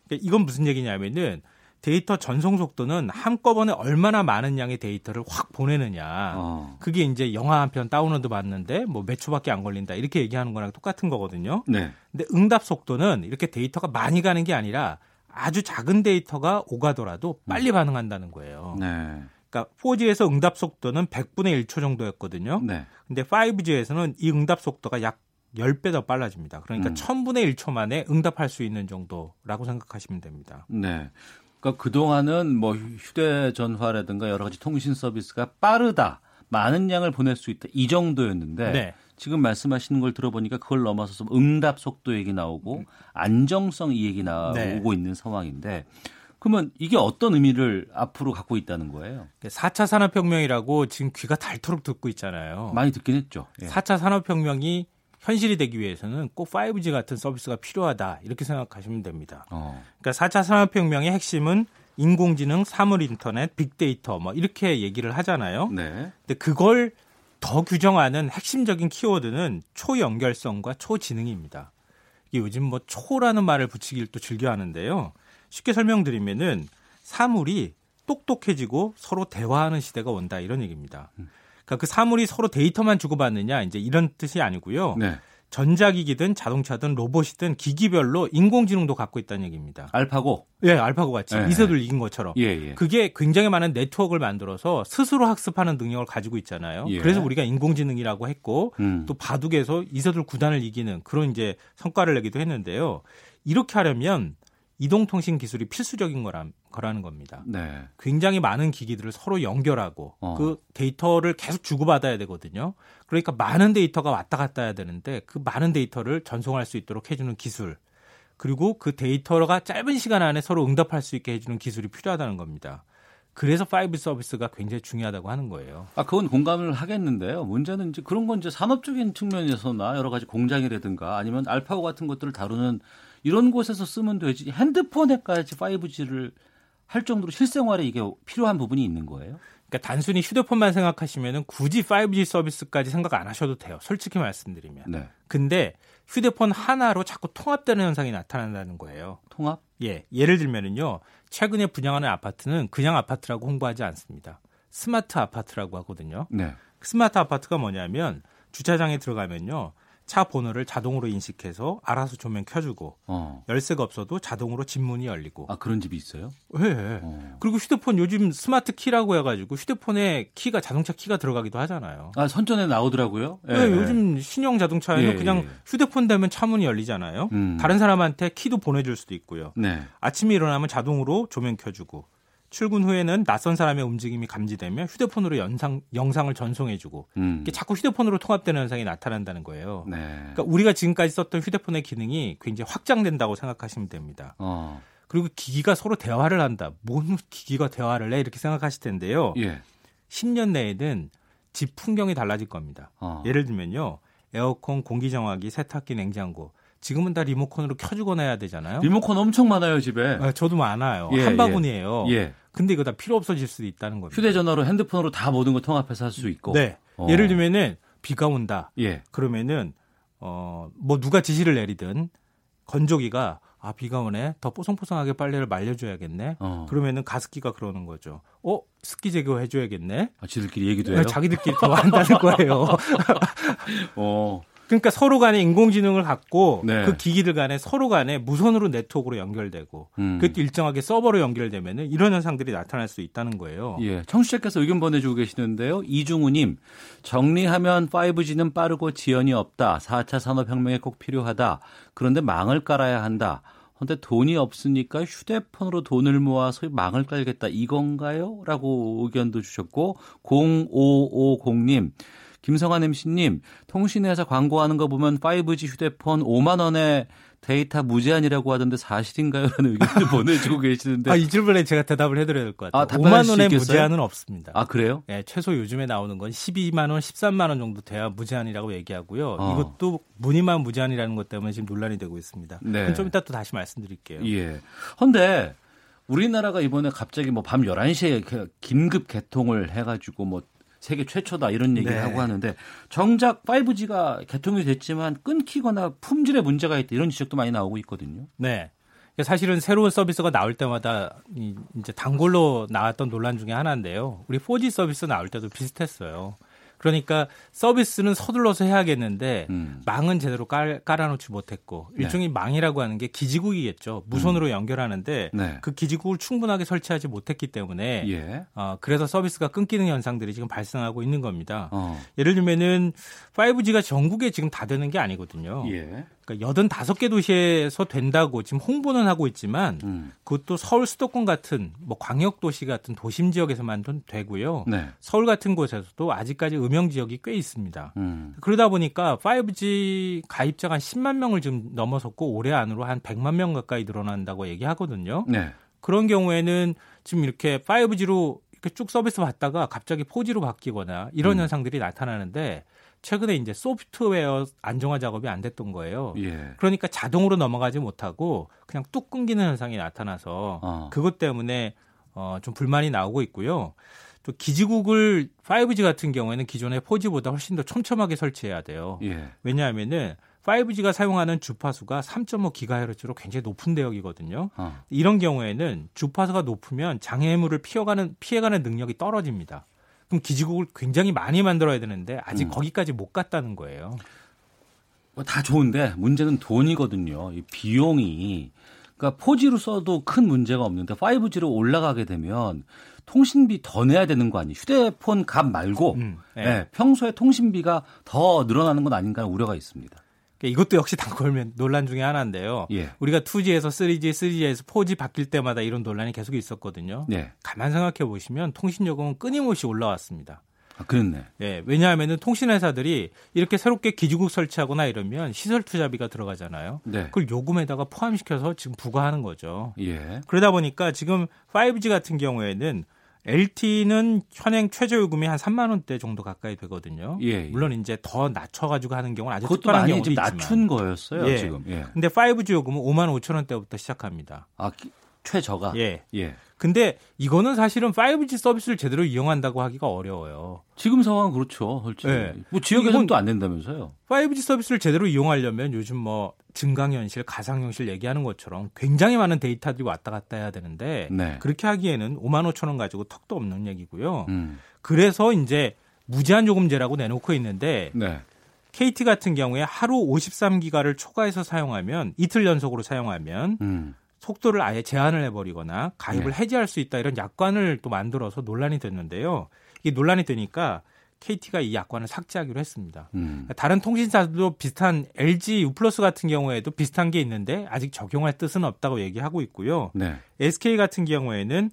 Speaker 14: 그러니까 이건 무슨 얘기냐면은 데이터 전송 속도는 한꺼번에 얼마나 많은 양의 데이터를 확 보내느냐. 어. 그게 이제 영화 한 편 다운로드 받는데 뭐 몇 초밖에 안 걸린다. 이렇게 얘기하는 거랑 똑같은 거거든요. 네. 근데 응답 속도는 이렇게 데이터가 많이 가는 게 아니라 아주 작은 데이터가 오가더라도 빨리 음. 반응한다는 거예요. 네. 그러니까 4G에서 응답 속도는 100분의 1초 정도였거든요. 네. 근데 5G에서는 이 응답 속도가 약 10배 더 빨라집니다. 그러니까 음. 1000분의 1초 만에 응답할 수 있는 정도라고 생각하시면 됩니다.
Speaker 2: 네. 그러니까 그동안은 뭐 휴대전화라든가 여러 가지 통신 서비스가 빠르다. 많은 양을 보낼 수 있다. 이 정도였는데 네. 지금 말씀하시는 걸 들어보니까 그걸 넘어서서 응답 속도 얘기 나오고 안정성 이 얘기 나오고 네. 있는 상황인데 그러면 이게 어떤 의미를 앞으로 갖고 있다는 거예요?
Speaker 14: 4차 산업혁명이라고 지금 귀가 닳도록 듣고 있잖아요.
Speaker 2: 많이 듣긴 했죠.
Speaker 14: 예. 4차 산업혁명이 현실이 되기 위해서는 꼭 5G 같은 서비스가 필요하다 이렇게 생각하시면 됩니다. 어. 그러니까 4차 산업혁명의 핵심은 인공지능, 사물인터넷, 빅데이터 뭐 이렇게 얘기를 하잖아요. 네. 근데 그걸 더 규정하는 핵심적인 키워드는 초연결성과 초지능입니다. 이게 요즘 뭐 초라는 말을 붙이기를 또 즐겨 하는데요. 쉽게 설명드리면은 사물이 똑똑해지고 서로 대화하는 시대가 온다 이런 얘기입니다. 음. 그러니까 그 사물이 서로 데이터만 주고받느냐 이제 이런 뜻이 아니고요. 네. 전자기기든 자동차든 로봇이든 기기별로 인공지능도 갖고 있다는 얘기입니다.
Speaker 2: 알파고?
Speaker 14: 예, 알파고 같이 예, 이세돌 이긴 것처럼. 예, 예. 그게 굉장히 많은 네트워크를 만들어서 스스로 학습하는 능력을 가지고 있잖아요. 예. 그래서 우리가 인공지능이라고 했고 음. 또 바둑에서 이세돌 구단을 이기는 그런 이제 성과를 내기도 했는데요. 이렇게 하려면 이동통신 기술이 필수적인 거라, 거라는 겁니다. 네. 굉장히 많은 기기들을 서로 연결하고 어. 그 데이터를 계속 주고받아야 되거든요. 그러니까 많은 데이터가 왔다 갔다 해야 되는데 그 많은 데이터를 전송할 수 있도록 해주는 기술 그리고 그 데이터가 짧은 시간 안에 서로 응답할 수 있게 해주는 기술이 필요하다는 겁니다. 그래서 5G 서비스가 굉장히 중요하다고 하는 거예요.
Speaker 2: 아, 그건 공감을 하겠는데요. 문제는 이제 그런 건 이제 산업적인 측면에서나 여러 가지 공장이라든가 아니면 알파고 같은 것들을 다루는 이런 곳에서 쓰면 되지 핸드폰에까지 5G를 할 정도로 실생활에 이게 필요한 부분이 있는 거예요?
Speaker 14: 그러니까 단순히 휴대폰만 생각하시면 굳이 5G 서비스까지 생각 안 하셔도 돼요. 솔직히 말씀드리면. 네. 근데 휴대폰 하나로 자꾸 통합되는 현상이 나타난다는 거예요.
Speaker 2: 통합?
Speaker 14: 예. 예를 들면은요. 최근에 분양하는 아파트는 그냥 아파트라고 홍보하지 않습니다. 스마트 아파트라고 하거든요. 네. 스마트 아파트가 뭐냐면 주차장에 들어가면요. 차 번호를 자동으로 인식해서 알아서 조명 켜주고 어. 열쇠가 없어도 자동으로 집 문이 열리고.
Speaker 2: 아 그런 집이 있어요?
Speaker 14: 네. 어. 그리고 휴대폰 요즘 스마트 키라고 해가지고 휴대폰에 키가 자동차 키가 들어가기도 하잖아요.
Speaker 2: 아 선전에 나오더라고요.
Speaker 14: 네, 네. 요즘 신형 자동차에는 예, 그냥 예. 휴대폰 되면 차 문이 열리잖아요. 음. 다른 사람한테 키도 보내줄 수도 있고요. 네. 아침에 일어나면 자동으로 조명 켜주고 출근 후에는 낯선 사람의 움직임이 감지되면 휴대폰으로 영상, 영상을 전송해주고 음. 자꾸 휴대폰으로 통합되는 현상이 나타난다는 거예요. 네. 그러니까 우리가 지금까지 썼던 휴대폰의 기능이 굉장히 확장된다고 생각하시면 됩니다. 어. 그리고 기기가 서로 대화를 한다. 뭔 기기가 대화를 해? 이렇게 생각하실 텐데요. 예. 10년 내에는 집 풍경이 달라질 겁니다. 어. 예를 들면요. 에어컨, 공기정화기, 세탁기, 냉장고 지금은 다 리모컨으로 켜주거나 해야 되잖아요.
Speaker 2: 리모컨 엄청 많아요 집에.
Speaker 14: 네, 저도 많아요. 예, 한 바구니예요. 예. 예. 근데 이거 다 필요 없어질 수도 있다는 겁니다.
Speaker 2: 휴대전화로 핸드폰으로 다 모든 걸 통합해서 할 수 있고.
Speaker 14: 네. 어. 예를 들면은 비가 온다. 예. 그러면은 어뭐 누가 지시를 내리든 건조기가 아 비가 오네 더 뽀송뽀송하게 빨래를 말려줘야겠네 어. 그러면은 가습기가 그러는 거죠 어 습기 제거 해줘야겠네
Speaker 2: 아, 지들끼리 얘기도 해요 네,
Speaker 14: 자기들끼리 더 한다는 거예요 어 그러니까 서로 간에 인공지능을 갖고 네. 그 기기들 간에 서로 간에 무선으로 네트워크로 연결되고 음. 그것도 일정하게 서버로 연결되면은 이런 현상들이 나타날 수 있다는 거예요.
Speaker 2: 예. 청취자께서 의견 보내주고 계시는데요. 이중우님 정리하면 5G는 빠르고 지연이 없다. 4차 산업혁명에 꼭 필요하다. 그런데 망을 깔아야 한다. 근데 돈이 없으니까 휴대폰으로 돈을 모아서 망을 깔겠다 이건가요? 라고 의견도 주셨고 0550님 김성환 MC님, 통신회사 광고하는 거 보면 5G 휴대폰 5만 원에 데이터 무제한이라고 하던데 사실인가요? 라는 의견을 보내주고 계시는데.
Speaker 14: 아, 이 질문에 제가 대답을 해드려야 될 것 같아요. 아, 5만 원의 무제한은 없습니다.
Speaker 2: 아, 그래요?
Speaker 14: 네, 최소 요즘에 나오는 건 12만 원, 13만 원 정도 돼야 무제한이라고 얘기하고요. 어. 이것도 무늬만 무제한이라는 것 때문에 지금 논란이 되고 있습니다. 네. 좀 이따 또 다시 말씀드릴게요.
Speaker 2: 예. 근데 우리나라가 이번에 갑자기 뭐 밤 11시에 긴급 개통을 해가지고 뭐 세계 최초다 이런 얘기를 네. 하고 하는데 정작 5G가 개통이 됐지만 끊기거나 품질에 문제가 있다 이런 지적도 많이 나오고 있거든요.
Speaker 14: 네. 사실은 새로운 서비스가 나올 때마다 이제 단골로 나왔던 논란 중에 하나인데요. 우리 4G 서비스 나올 때도 비슷했어요. 그러니까 서비스는 서둘러서 해야겠는데 음. 망은 제대로 깔, 깔아놓지 못했고 네. 일종의 네. 망이라고 하는 게 기지국이겠죠. 무선으로 음. 연결하는데 네. 그 기지국을 충분하게 설치하지 못했기 때문에 예. 어, 그래서 서비스가 끊기는 현상들이 지금 발생하고 있는 겁니다. 어. 예를 들면은 5G가 전국에 지금 다 되는 게 아니거든요. 예. 그러니까 85개 도시에서 된다고 지금 홍보는 하고 있지만 음. 그것도 서울 수도권 같은 뭐 광역 도시 같은 도심 지역에서만 되고요. 네. 서울 같은 곳에서도 아직까지 음영 지역이 꽤 있습니다. 음. 그러다 보니까 5G 가입자가 한 10만 명을 지금 넘어섰고 올해 안으로 한 100만 명 가까이 늘어난다고 얘기하거든요. 네. 그런 경우에는 지금 이렇게 5G로 이렇게 쭉 서비스 받다가 갑자기 4G로 바뀌거나 이런 음. 현상들이 나타나는데 최근에 이제 소프트웨어 안정화 작업이 안 됐던 거예요. 예. 그러니까 자동으로 넘어가지 못하고 그냥 뚝 끊기는 현상이 나타나서 어. 그것 때문에 어, 좀 불만이 나오고 있고요. 또 기지국을 5G 같은 경우에는 기존의 4G보다 훨씬 더 촘촘하게 설치해야 돼요. 예. 왜냐하면은 5G가 사용하는 주파수가 3.5GHz로 굉장히 높은 대역이거든요. 어. 이런 경우에는 주파수가 높으면 장애물을 피해가는 피해가는 능력이 떨어집니다. 그럼 기지국을 굉장히 많이 만들어야 되는데 아직 음. 거기까지 못 갔다는 거예요.
Speaker 2: 뭐 다 좋은데 문제는 돈이거든요. 이 비용이 그러니까 4G로 써도 큰 문제가 없는데 5G로 올라가게 되면 통신비 더 내야 되는 거 아니에요? 휴대폰 값 말고 음, 네. 네, 평소에 통신비가 더 늘어나는 건 아닌가 우려가 있습니다.
Speaker 14: 그러니까 이것도 역시 단골면 논란 중에 하나인데요. 예. 우리가 2G에서 3G, 3G에서 4G 바뀔 때마다 이런 논란이 계속 있었거든요. 예. 가만 생각해 보시면 통신 요금은 끊임없이 올라왔습니다.
Speaker 2: 아, 그렇네.
Speaker 14: 예, 왜냐하면은 통신회사들이 이렇게 새롭게 기지국 설치하거나 이러면 시설 투자비가 들어가잖아요. 네. 그걸 요금에다가 포함시켜서 지금 부과하는 거죠. 예. 그러다 보니까 지금 5G 같은 경우에는 LT는 현행 최저 요금이 한 3만 원대 정도 가까이 되거든요. 예, 예. 물론 이제 더 낮춰 가지고 하는 경우는 아주 특별한 경우도 있지만
Speaker 2: 낮춘 거였어요
Speaker 14: 예.
Speaker 2: 지금.
Speaker 14: 예. 근데 5G 요금은 5만 5천 원대부터 시작합니다.
Speaker 2: 아 최저가.
Speaker 14: 예. 예. 근데 이거는 사실은 5G 서비스를 제대로 이용한다고 하기가 어려워요.
Speaker 2: 지금 상황은 그렇죠. 솔직히. 네. 뭐 지역에서는 또 안 된다면서요.
Speaker 14: 5G 서비스를 제대로 이용하려면 요즘 뭐 증강현실, 가상현실 얘기하는 것처럼 굉장히 많은 데이터들이 왔다 갔다 해야 되는데 네. 그렇게 하기에는 5만 5천 원 가지고 턱도 없는 얘기고요. 음. 그래서 이제 무제한 요금제라고 내놓고 있는데 네. KT 같은 경우에 하루 53기가를 초과해서 사용하면 이틀 연속으로 사용하면 음. 속도를 아예 제한을 해버리거나 가입을 네. 해지할 수 있다 이런 약관을 또 만들어서 논란이 됐는데요. 이게 논란이 되니까 KT가 이 약관을 삭제하기로 했습니다. 음. 다른 통신사들도 비슷한 LG U 플러스 같은 경우에도 비슷한 게 있는데 아직 적용할 뜻은 없다고 얘기하고 있고요. 네. SK 같은 경우에는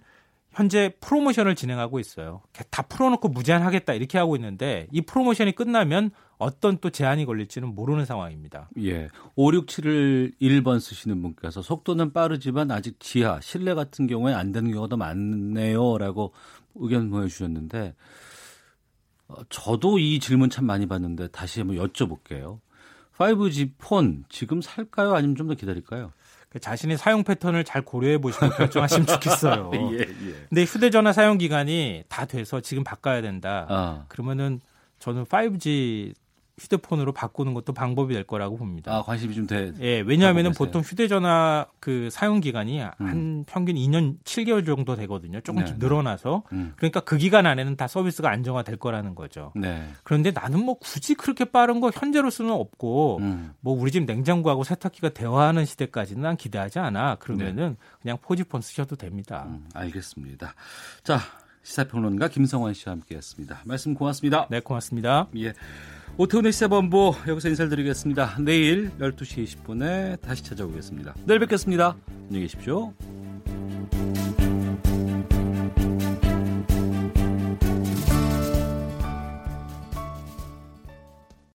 Speaker 14: 현재 프로모션을 진행하고 있어요. 다 풀어놓고 무제한하겠다 이렇게 하고 있는데 이 프로모션이 끝나면 어떤 또 제한이 걸릴지는 모르는 상황입니다.
Speaker 2: 예. 567을 1번 쓰시는 분께서 속도는 빠르지만 아직 지하, 실내 같은 경우에 안 되는 경우도 많네요. 라고 의견 보내주셨는데, 어, 저도 이 질문 참 많이 받는데 다시 한번 여쭤볼게요. 5G 폰 지금 살까요? 아니면 좀 더 기다릴까요?
Speaker 14: 그 자신의 사용 패턴을 잘 고려해 보시고 결정하시면 좋겠어요. 예, 예. 근데 휴대전화 사용 기간이 다 돼서 지금 바꿔야 된다. 아. 그러면은 저는 5G 휴대폰으로 바꾸는 것도 방법이 될 거라고 봅니다.
Speaker 2: 아, 관심이 좀 돼.
Speaker 14: 예, 왜냐하면 보통 휴대전화 그 사용 기간이 음. 한 평균 2년 7개월 정도 되거든요. 조금씩 네, 네, 늘어나서. 음. 그러니까 그 기간 안에는 다 서비스가 안정화될 거라는 거죠. 네. 그런데 나는 뭐 굳이 그렇게 빠른 거 현재로서는 없고 음. 뭐 우리 집 냉장고하고 세탁기가 대화하는 시대까지는 난 기대하지 않아. 그러면은 네. 그냥 포지폰 쓰셔도 됩니다. 음,
Speaker 2: 알겠습니다. 자, 시사평론가 김성환 씨와 함께했습니다. 말씀 고맙습니다.
Speaker 14: 네, 고맙습니다.
Speaker 2: 예. 오태훈의 시사본부 여기서 인사를 드리겠습니다. 내일 12시 20분에 다시 찾아오겠습니다. 내일 뵙겠습니다. 안녕히 계십시오.